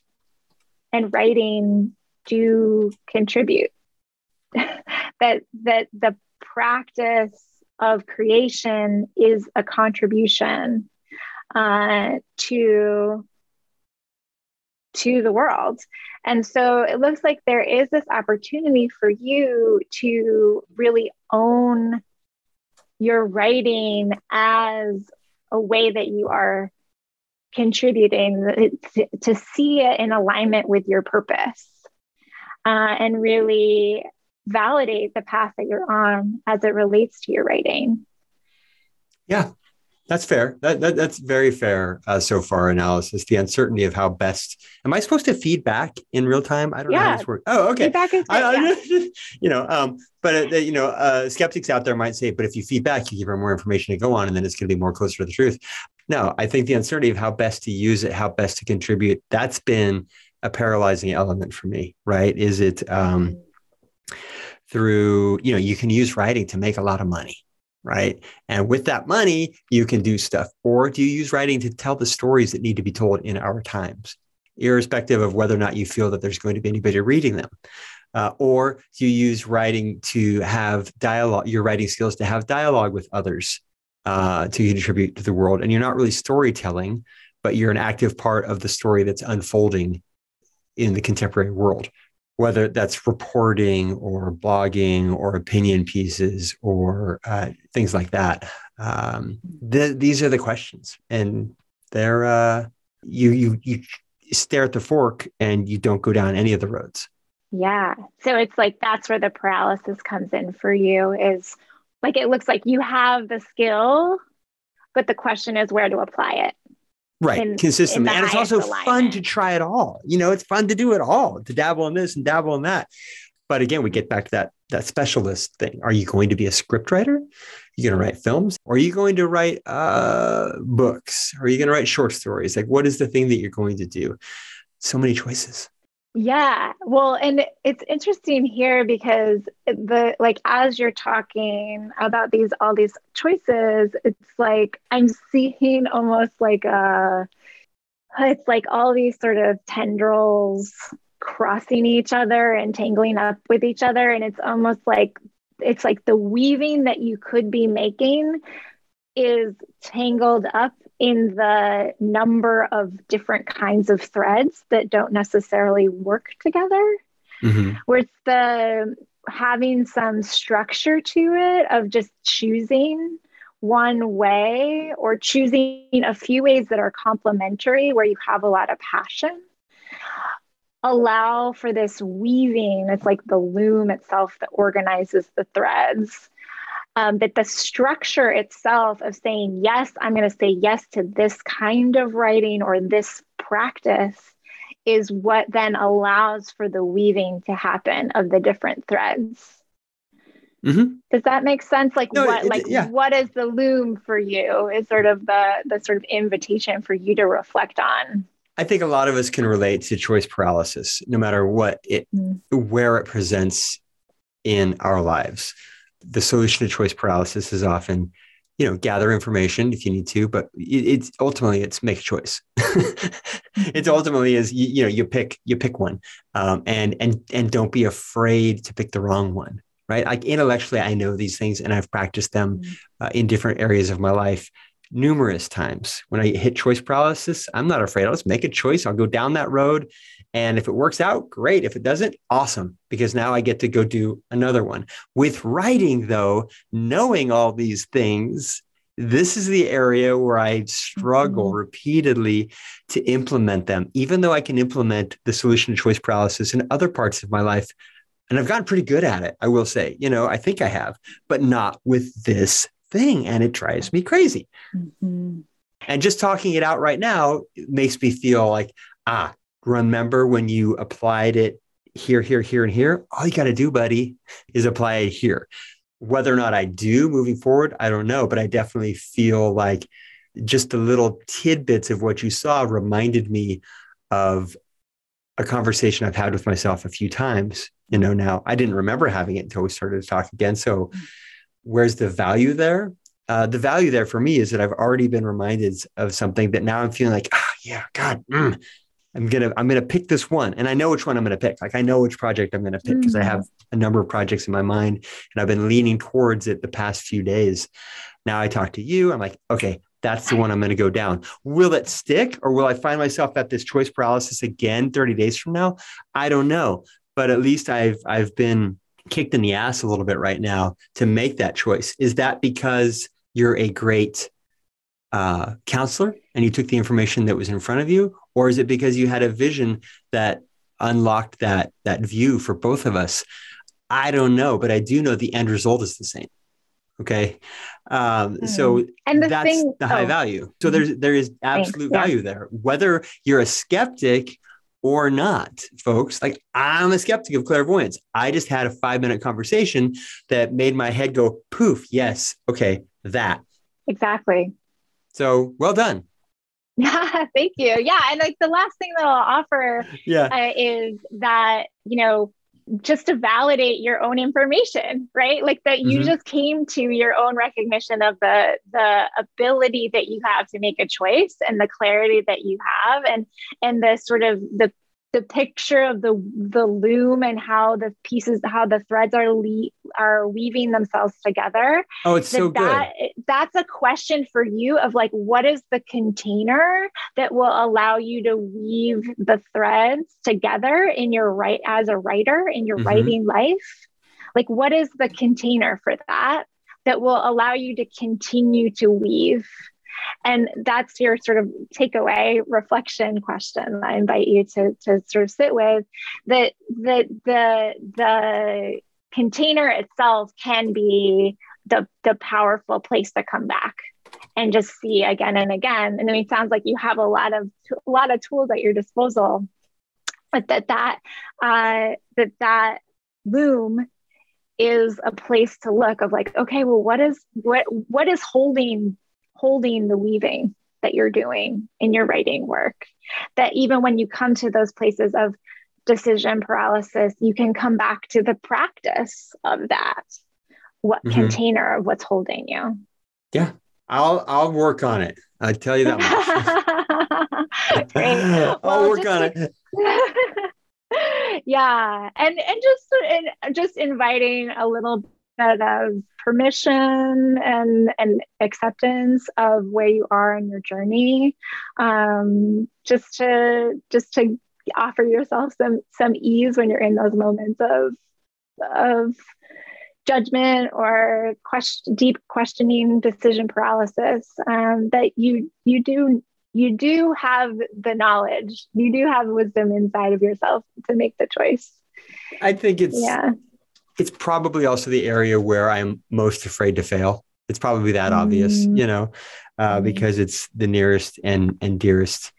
and writing do contribute that that the practice of creation is a contribution uh, to to the world and so it looks like there is this opportunity for you to really own your writing as a way that you are contributing to, see it in alignment with your purpose uh, and really validate the path that you're on as it relates to your writing. Yeah, that's fair. That, that that's very fair uh, so far analysis. The uncertainty of how best. Am I supposed to feed back in real time? I don't yeah. know how this works. Oh, okay. Feedback is I, I, you know, um, but uh, you know, uh, skeptics out there might say, but if you feed back, you give her more information to go on, and then it's going to be more closer to the truth. No, I think the uncertainty of how best to use it, how best to contribute, that's been a paralyzing element for me. Right? Is it um, through? You know, you can use writing to make a lot of money right? And with that money, you can do stuff. Or do you use writing to tell the stories that need to be told in our times, irrespective of whether or not you feel that there's going to be anybody reading them? Uh, or do you use writing to have dialogue, your writing skills to have dialogue with others uh, to contribute to the world? And you're not really storytelling, but you're an active part of the story that's unfolding in the contemporary world whether that's reporting or blogging or opinion pieces or uh, things like that. Um, these are the questions, and they're uh, you you you stare at the fork and you don't go down any of the roads. Yeah, so it's like that's where the paralysis comes in for you. Is like it looks like you have the skill, but the question is where to apply it right in, consistently in and it's also alignment. fun to try it all you know it's fun to do it all to dabble in this and dabble in that. But again we get back to that that specialist thing. Are you going to be a script writer? Are you going to write films? Or are you going to write uh, books? Are you going to write short stories? Like what is the thing that you're going to do? So many choices yeah. Well, and it's interesting here because the like as you're talking about these all these choices, it's like I'm seeing almost like a it's like all these sort of tendrils crossing each other and tangling up with each other and it's almost like it's like the weaving that you could be making is tangled up in the number of different kinds of threads that don't necessarily work together. Mm-hmm. Where it's the having some structure to it of just choosing one way or choosing a few ways that are complementary where you have a lot of passion allow for this weaving it's like the loom itself that organizes the threads um, but the structure itself of saying, yes, I'm going to say yes to this kind of writing or this practice is what then allows for the weaving to happen of the different threads. Mm-hmm. Does that make sense? Like no, what, it, like yeah. what is the loom for you? Is sort of the the sort of invitation for you to reflect on. I think a lot of us can relate to choice paralysis, no matter what it, mm. where it presents in our lives the solution to choice paralysis is often you know gather information if you need to but it's ultimately it's make a choice. It's ultimately is you, you, know you pick you pick one um, and and and don't be afraid to pick the wrong one right? Like intellectually i know these things and i've practiced them mm-hmm. uh, in different areas of my life numerous times when i hit choice paralysis i'm not afraid i'll just make a choice i'll go down that road and if it works out, great. If it doesn't, awesome, because now I get to go do another one. With writing, though, knowing all these things, this is the area where I struggle mm-hmm. repeatedly to implement them, even though I can implement the solution to choice paralysis in other parts of my life. And I've gotten pretty good at it, I will say. You know, I think I have, but not with this thing. And it drives me crazy. Mm-hmm. And just talking it out right now makes me feel like, ah, remember when you applied it here, here, here, and here? All you got to do, buddy, is apply it here. Whether or not I do moving forward, I don't know, but I definitely feel like just the little tidbits of what you saw reminded me of a conversation I've had with myself a few times. You know, now I didn't remember having it until we started to talk again. So, where's the value there? uh, the value there for me is that I've already been reminded of something that now I'm feeling like, ah, yeah, God, mm, I'm gonna I'm gonna pick this one, and I know which one I'm gonna pick. Like I know which project I'm gonna pick because mm. I have a number of projects in my mind, and I've been leaning towards it the past few days. Now I talk to you, I'm like, okay, that's the one I'm going to go down. Will it stick, or will I find myself at this choice paralysis again 30 days from now? I don't know, but at least I've I've been kicked in the ass a little bit right now to make that choice. Is that because you're a great uh, counselor and you took the information that was in front of you, or is it because you had a vision that unlocked that that view for both of us? I don't know, but I do know the end result is the same. Okay, um, mm. so and the that's thing, the high oh. value. So there's there is absolute Thanks, value yeah. there, whether you're a skeptic or not, folks. Like I'm a skeptic of clairvoyance. I just had a five minute conversation that made my head go poof. Yes, okay, that exactly. So well done. Yeah, thank you. Yeah, and like the last thing that I'll offer yeah. Uh, is that you know just to validate your own information right like that you mm-hmm. just came to your own recognition of the the ability that you have to make a choice and the clarity that you have and and the sort of the the picture of the the loom and how the pieces how the threads are le- are weaving themselves together. Oh it's so that, good. that's a question for you of like what is the container that will allow you to weave the threads together in your right as a writer in your mm-hmm. writing life? Like what is the container for that that will allow you to continue to weave and that's your sort of takeaway reflection question I invite you to, to sort of sit with that that the the container itself can be the the powerful place to come back and just see again and again. And it sounds like you have a lot of a lot of tools at your disposal, but that that uh, that that loom is a place to look of like, okay, well, what is what what is holding holding the weaving that you're doing in your writing work. That even when you come to those places of decision paralysis, you can come back to the practice of that. What mm-hmm. container of what's holding you? Yeah, I'll I'll work on it. I tell you that much. Great. I'll work on it. yeah, and and just and just inviting a little bit of permission and and acceptance of where you are in your journey um, just to just to offer yourself some some ease when you're in those moments of of judgment or question, deep questioning decision paralysis um, that you you do you do have the knowledge you do have wisdom inside of yourself to make the choice. I think it's yeah it's probably also the area where I'm most afraid to fail. It's probably that mm. obvious, you know, uh, because it's the nearest and and dearest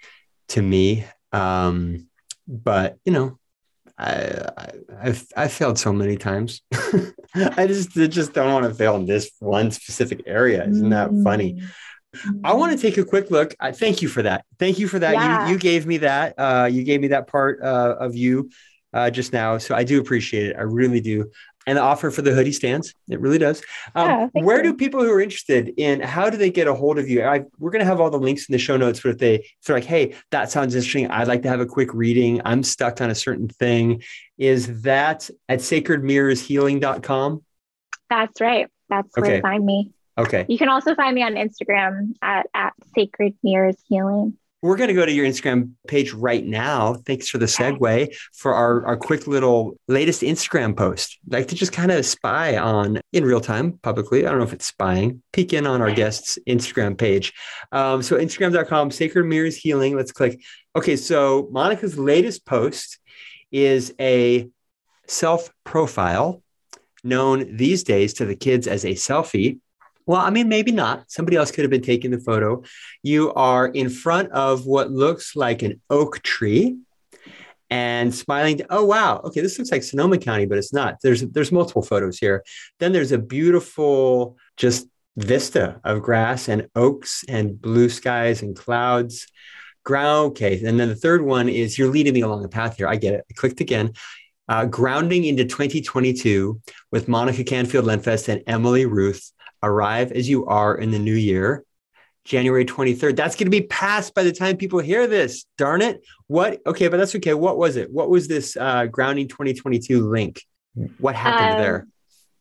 to me. Um, but you know, I, I I've I've failed so many times. I just I just don't want to fail in this one specific area. Isn't that funny? Mm. I want to take a quick look. I thank you for that. Thank you for that. Yeah. You you gave me that. Uh, you gave me that part uh, of you uh, just now. So I do appreciate it. I really do. And the offer for the hoodie stands. It really does. Um, yeah, where you. do people who are interested in how do they get a hold of you? I, we're going to have all the links in the show notes. But if they if they're like, hey, that sounds interesting. I'd like to have a quick reading. I'm stuck on a certain thing. Is that at sacredmirrorshealing.com? That's right. That's okay. where to find me. Okay. You can also find me on Instagram at, at Sacred Mirrors Healing. We're going to go to your Instagram page right now. Thanks for the segue for our, our quick little latest Instagram post. I'd like to just kind of spy on in real time publicly. I don't know if it's spying, peek in on our guest's Instagram page. Um, so, Instagram.com, Sacred Mirrors Healing. Let's click. Okay. So, Monica's latest post is a self profile known these days to the kids as a selfie. Well, I mean, maybe not. Somebody else could have been taking the photo. You are in front of what looks like an oak tree and smiling. Oh, wow. Okay, this looks like Sonoma County, but it's not. There's there's multiple photos here. Then there's a beautiful just vista of grass and oaks and blue skies and clouds. Ground. Okay, and then the third one is you're leading me along the path here. I get it. I clicked again. Uh, grounding into 2022 with Monica Canfield Lenfest and Emily Ruth arrive as you are in the new year. January 23rd. That's going to be passed by the time people hear this. Darn it. What? Okay, but that's okay. What was it? What was this uh, Grounding 2022 link? What happened um, there?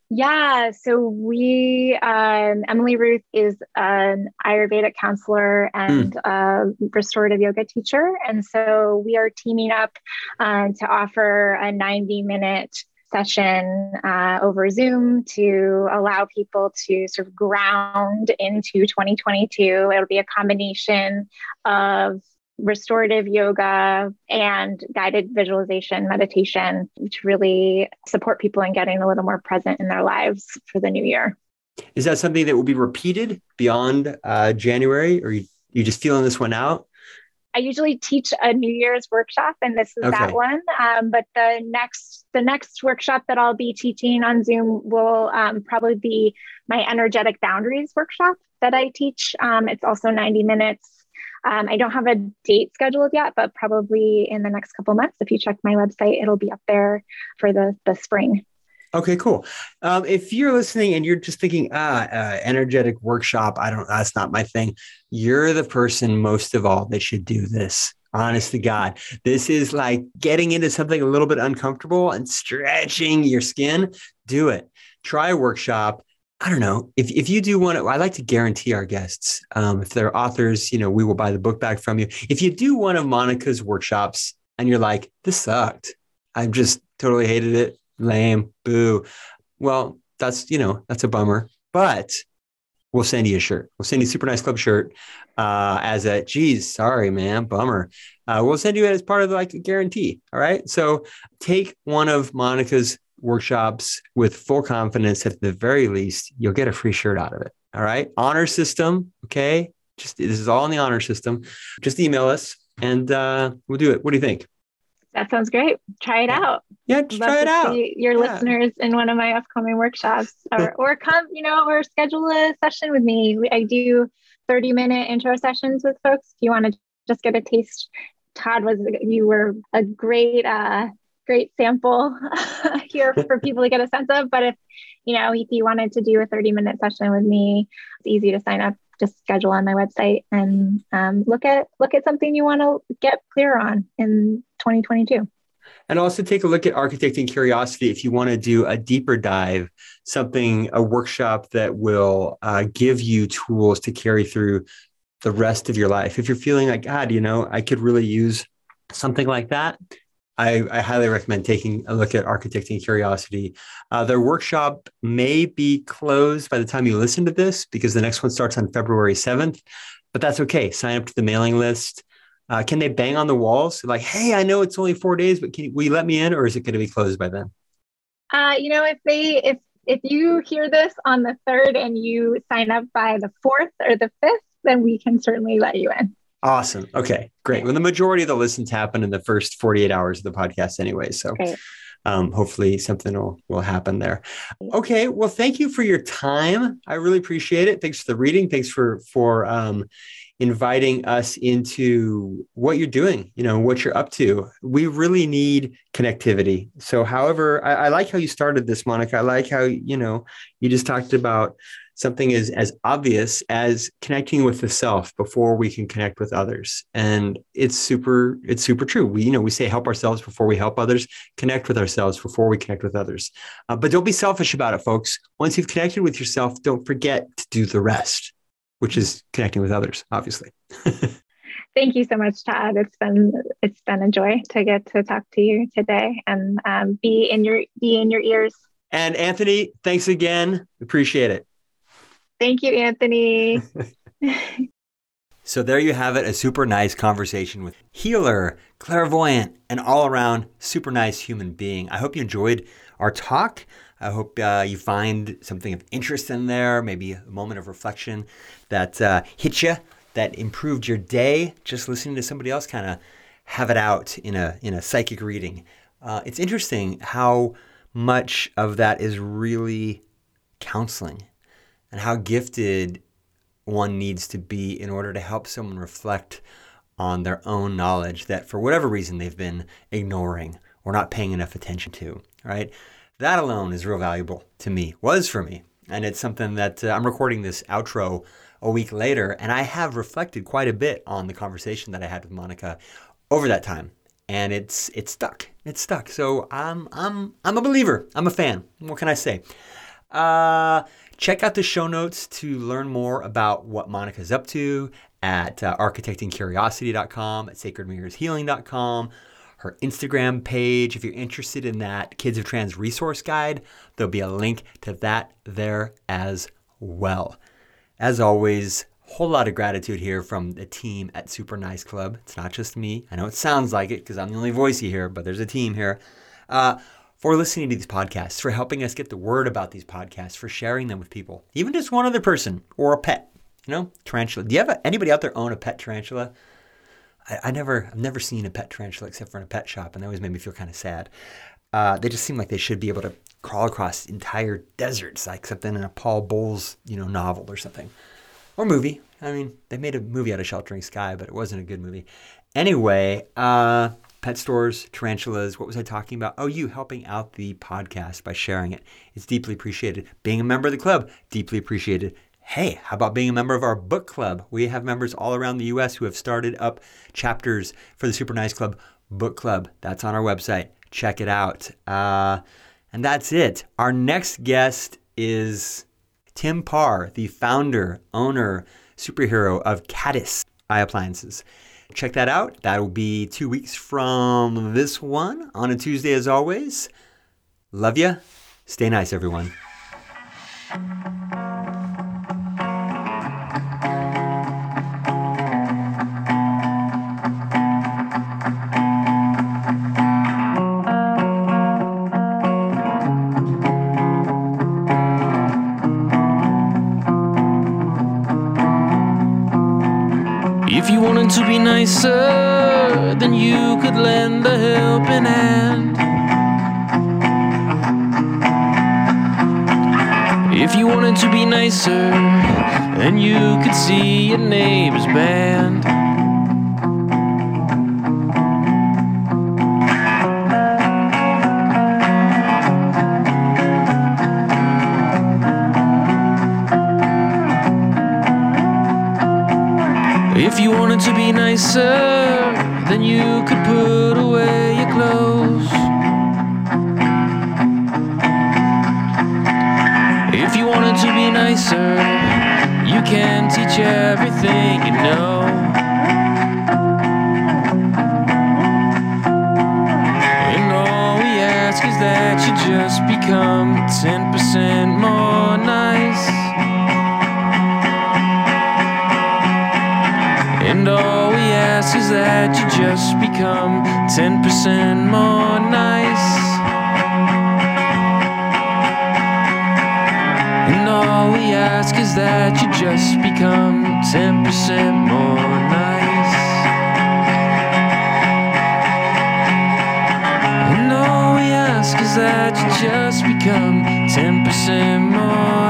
Yeah, so we, um, Emily Ruth is an Ayurvedic counselor and mm. a restorative yoga teacher. And so we are teaming up uh, to offer a 90 minute session uh, over Zoom to allow people to sort of ground into 2022. It'll be a combination of restorative yoga and guided visualization meditation to really support people in getting a little more present in their lives for the new year. Is that something that will be repeated beyond uh, January, or you, you just feeling this one out? I usually teach a New Year's workshop, and this is okay. that one. Um, but the next the next workshop that I'll be teaching on Zoom will um, probably be my energetic boundaries workshop that I teach. Um, it's also 90 minutes um, I don't have a date scheduled yet, but probably in the next couple months. If you check my website, it'll be up there for the the spring. Okay, cool. Um, if you're listening and you're just thinking, ah, uh, energetic workshop, I don't, that's not my thing. You're the person most of all that should do this. Honest to God, this is like getting into something a little bit uncomfortable and stretching your skin. Do it. Try a workshop I don't know if, if you do to, I like to guarantee our guests, um, if they're authors, you know, we will buy the book back from you. If you do one of Monica's workshops and you're like, this sucked, I just totally hated it, lame, boo. Well, that's, you know, that's a bummer, but we'll send you a shirt. We'll send you a super nice club shirt uh, as a, geez, sorry, man, bummer. Uh, we'll send you it as part of like a guarantee. All right. So take one of Monica's workshops with full confidence at the very least you'll get a free shirt out of it all right honor system okay just this is all in the honor system just email us and uh, we'll do it what do you think that sounds great try it out yeah just try it out your yeah. listeners in one of my upcoming workshops or, or come you know or schedule a session with me i do 30 minute intro sessions with folks if you want to just get a taste todd was you were a great uh, great sample here for people to get a sense of. But if, you know, if you wanted to do a 30 minute session with me, it's easy to sign up. Just schedule on my website and um, look at look at something you want to get clear on in 2022. And also take a look at architecting curiosity if you want to do a deeper dive, something, a workshop that will uh, give you tools to carry through the rest of your life. If you're feeling like, God, you know, I could really use something like that, I, I, highly recommend taking a look at Architecting Curiosity. Uh, their workshop may be closed by the time you listen to this because the next one starts on February 7th, but that's okay. Sign up to the mailing list. Uh, can they bang on the walls like, hey, I know it's only four days, but can you, will you let me in or is it going to be closed by then? Uh, you know, if they, if, if you hear this on the third and you sign up by the fourth or the fifth, then we can certainly let you in. Awesome. Okay, great. Well, the majority of the listens happen in the first 48 hours of the podcast anyway. So um, hopefully something will, will happen there. Okay. Well, thank you for your time. I really appreciate it. Thanks for the reading. Thanks for, for, um, inviting us into what you're doing, you know, what you're up to. We really need connectivity. So, however, I, I like how you started this, Monica. I like how, you know, you just talked about something as, as obvious as connecting with the self before we can connect with others. And it's super, it's super true. We, you know, we say help ourselves before we help others, connect with ourselves before we connect with others. Uh, but don't be selfish about it, folks. Once you've connected with yourself, don't forget to do the rest, which is connecting with others, obviously. Thank you so much, Todd. It's been it's been a joy to get to talk to you today and um, be in your be in your ears. And Anthony, thanks again. Appreciate it. Thank you, Anthony. so there you have it, a super nice conversation with healer, clairvoyant, and all around super nice human being. I hope you enjoyed our talk. I hope uh, you find something of interest in there, maybe a moment of reflection that uh, hit you, that improved your day. Just listening to somebody else kind of have it out in a in a psychic reading. Uh, it's interesting how much of that is really counseling and how gifted one needs to be in order to help someone reflect on their own knowledge that for whatever reason they've been ignoring or not paying enough attention to, right? That alone is real valuable to me, was for me. And it's something that uh, I'm recording this outro a week later, and I have reflected quite a bit on the conversation that I had with Monica over that time. And it's it's stuck. It's stuck. So I'm I'm I'm a believer. I'm a fan. What can I say? Uh, check out the show notes to learn more about what Monica's up to at uh, architectingcuriosity.com, at sacredmirrorshealing.com, her Instagram page. If you're interested in that Kids of Trans resource guide, there'll be a link to that there as well. As always, whole lot of gratitude here from the team at Super Nice Club. It's not just me. I know it sounds like it because I'm the only voice you hear, but there's a team here. Uh, for listening to these podcasts, for helping us get the word about these podcasts, for sharing them with people, even just one other person or a pet. You know, tarantula. Do you have a, anybody out there own a pet tarantula? I, I, never, I've never seen a pet tarantula except for in a pet shop, and that always made me feel kind of sad. Uh, they just seem like they should be able to crawl across entire deserts, like something in a Paul Bowles, you know, novel or something, or movie. I mean, they made a movie out of Sheltering Sky, but it wasn't a good movie. Anyway, uh, pet stores, tarantulas. What was I talking about? Oh, you helping out the podcast by sharing it. It's deeply appreciated. Being a member of the club, deeply appreciated hey, how about being a member of our book club? We have members all around the US who have started up chapters for the Super Nice Club book club. That's on our website. Check it out. Uh, and that's it. Our next guest is Tim Parr, the founder, owner, superhero of Caddis Eye Appliances. Check that out. That will be two weeks from this one on a Tuesday, as always. Love you. Stay nice, everyone. To be nicer, then you could lend a helping hand. If you wanted to be nicer, then you could see your neighbor's band. To be nicer, then you could put away your clothes. If you wanted to be nicer, you can teach everything you know. And all we ask is that you just become 10% more nice. Is that you just become 10% more nice. And all we ask is that you just become 10% more nice. And all we ask is that you just become 10% more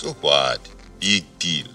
So what? Big deal.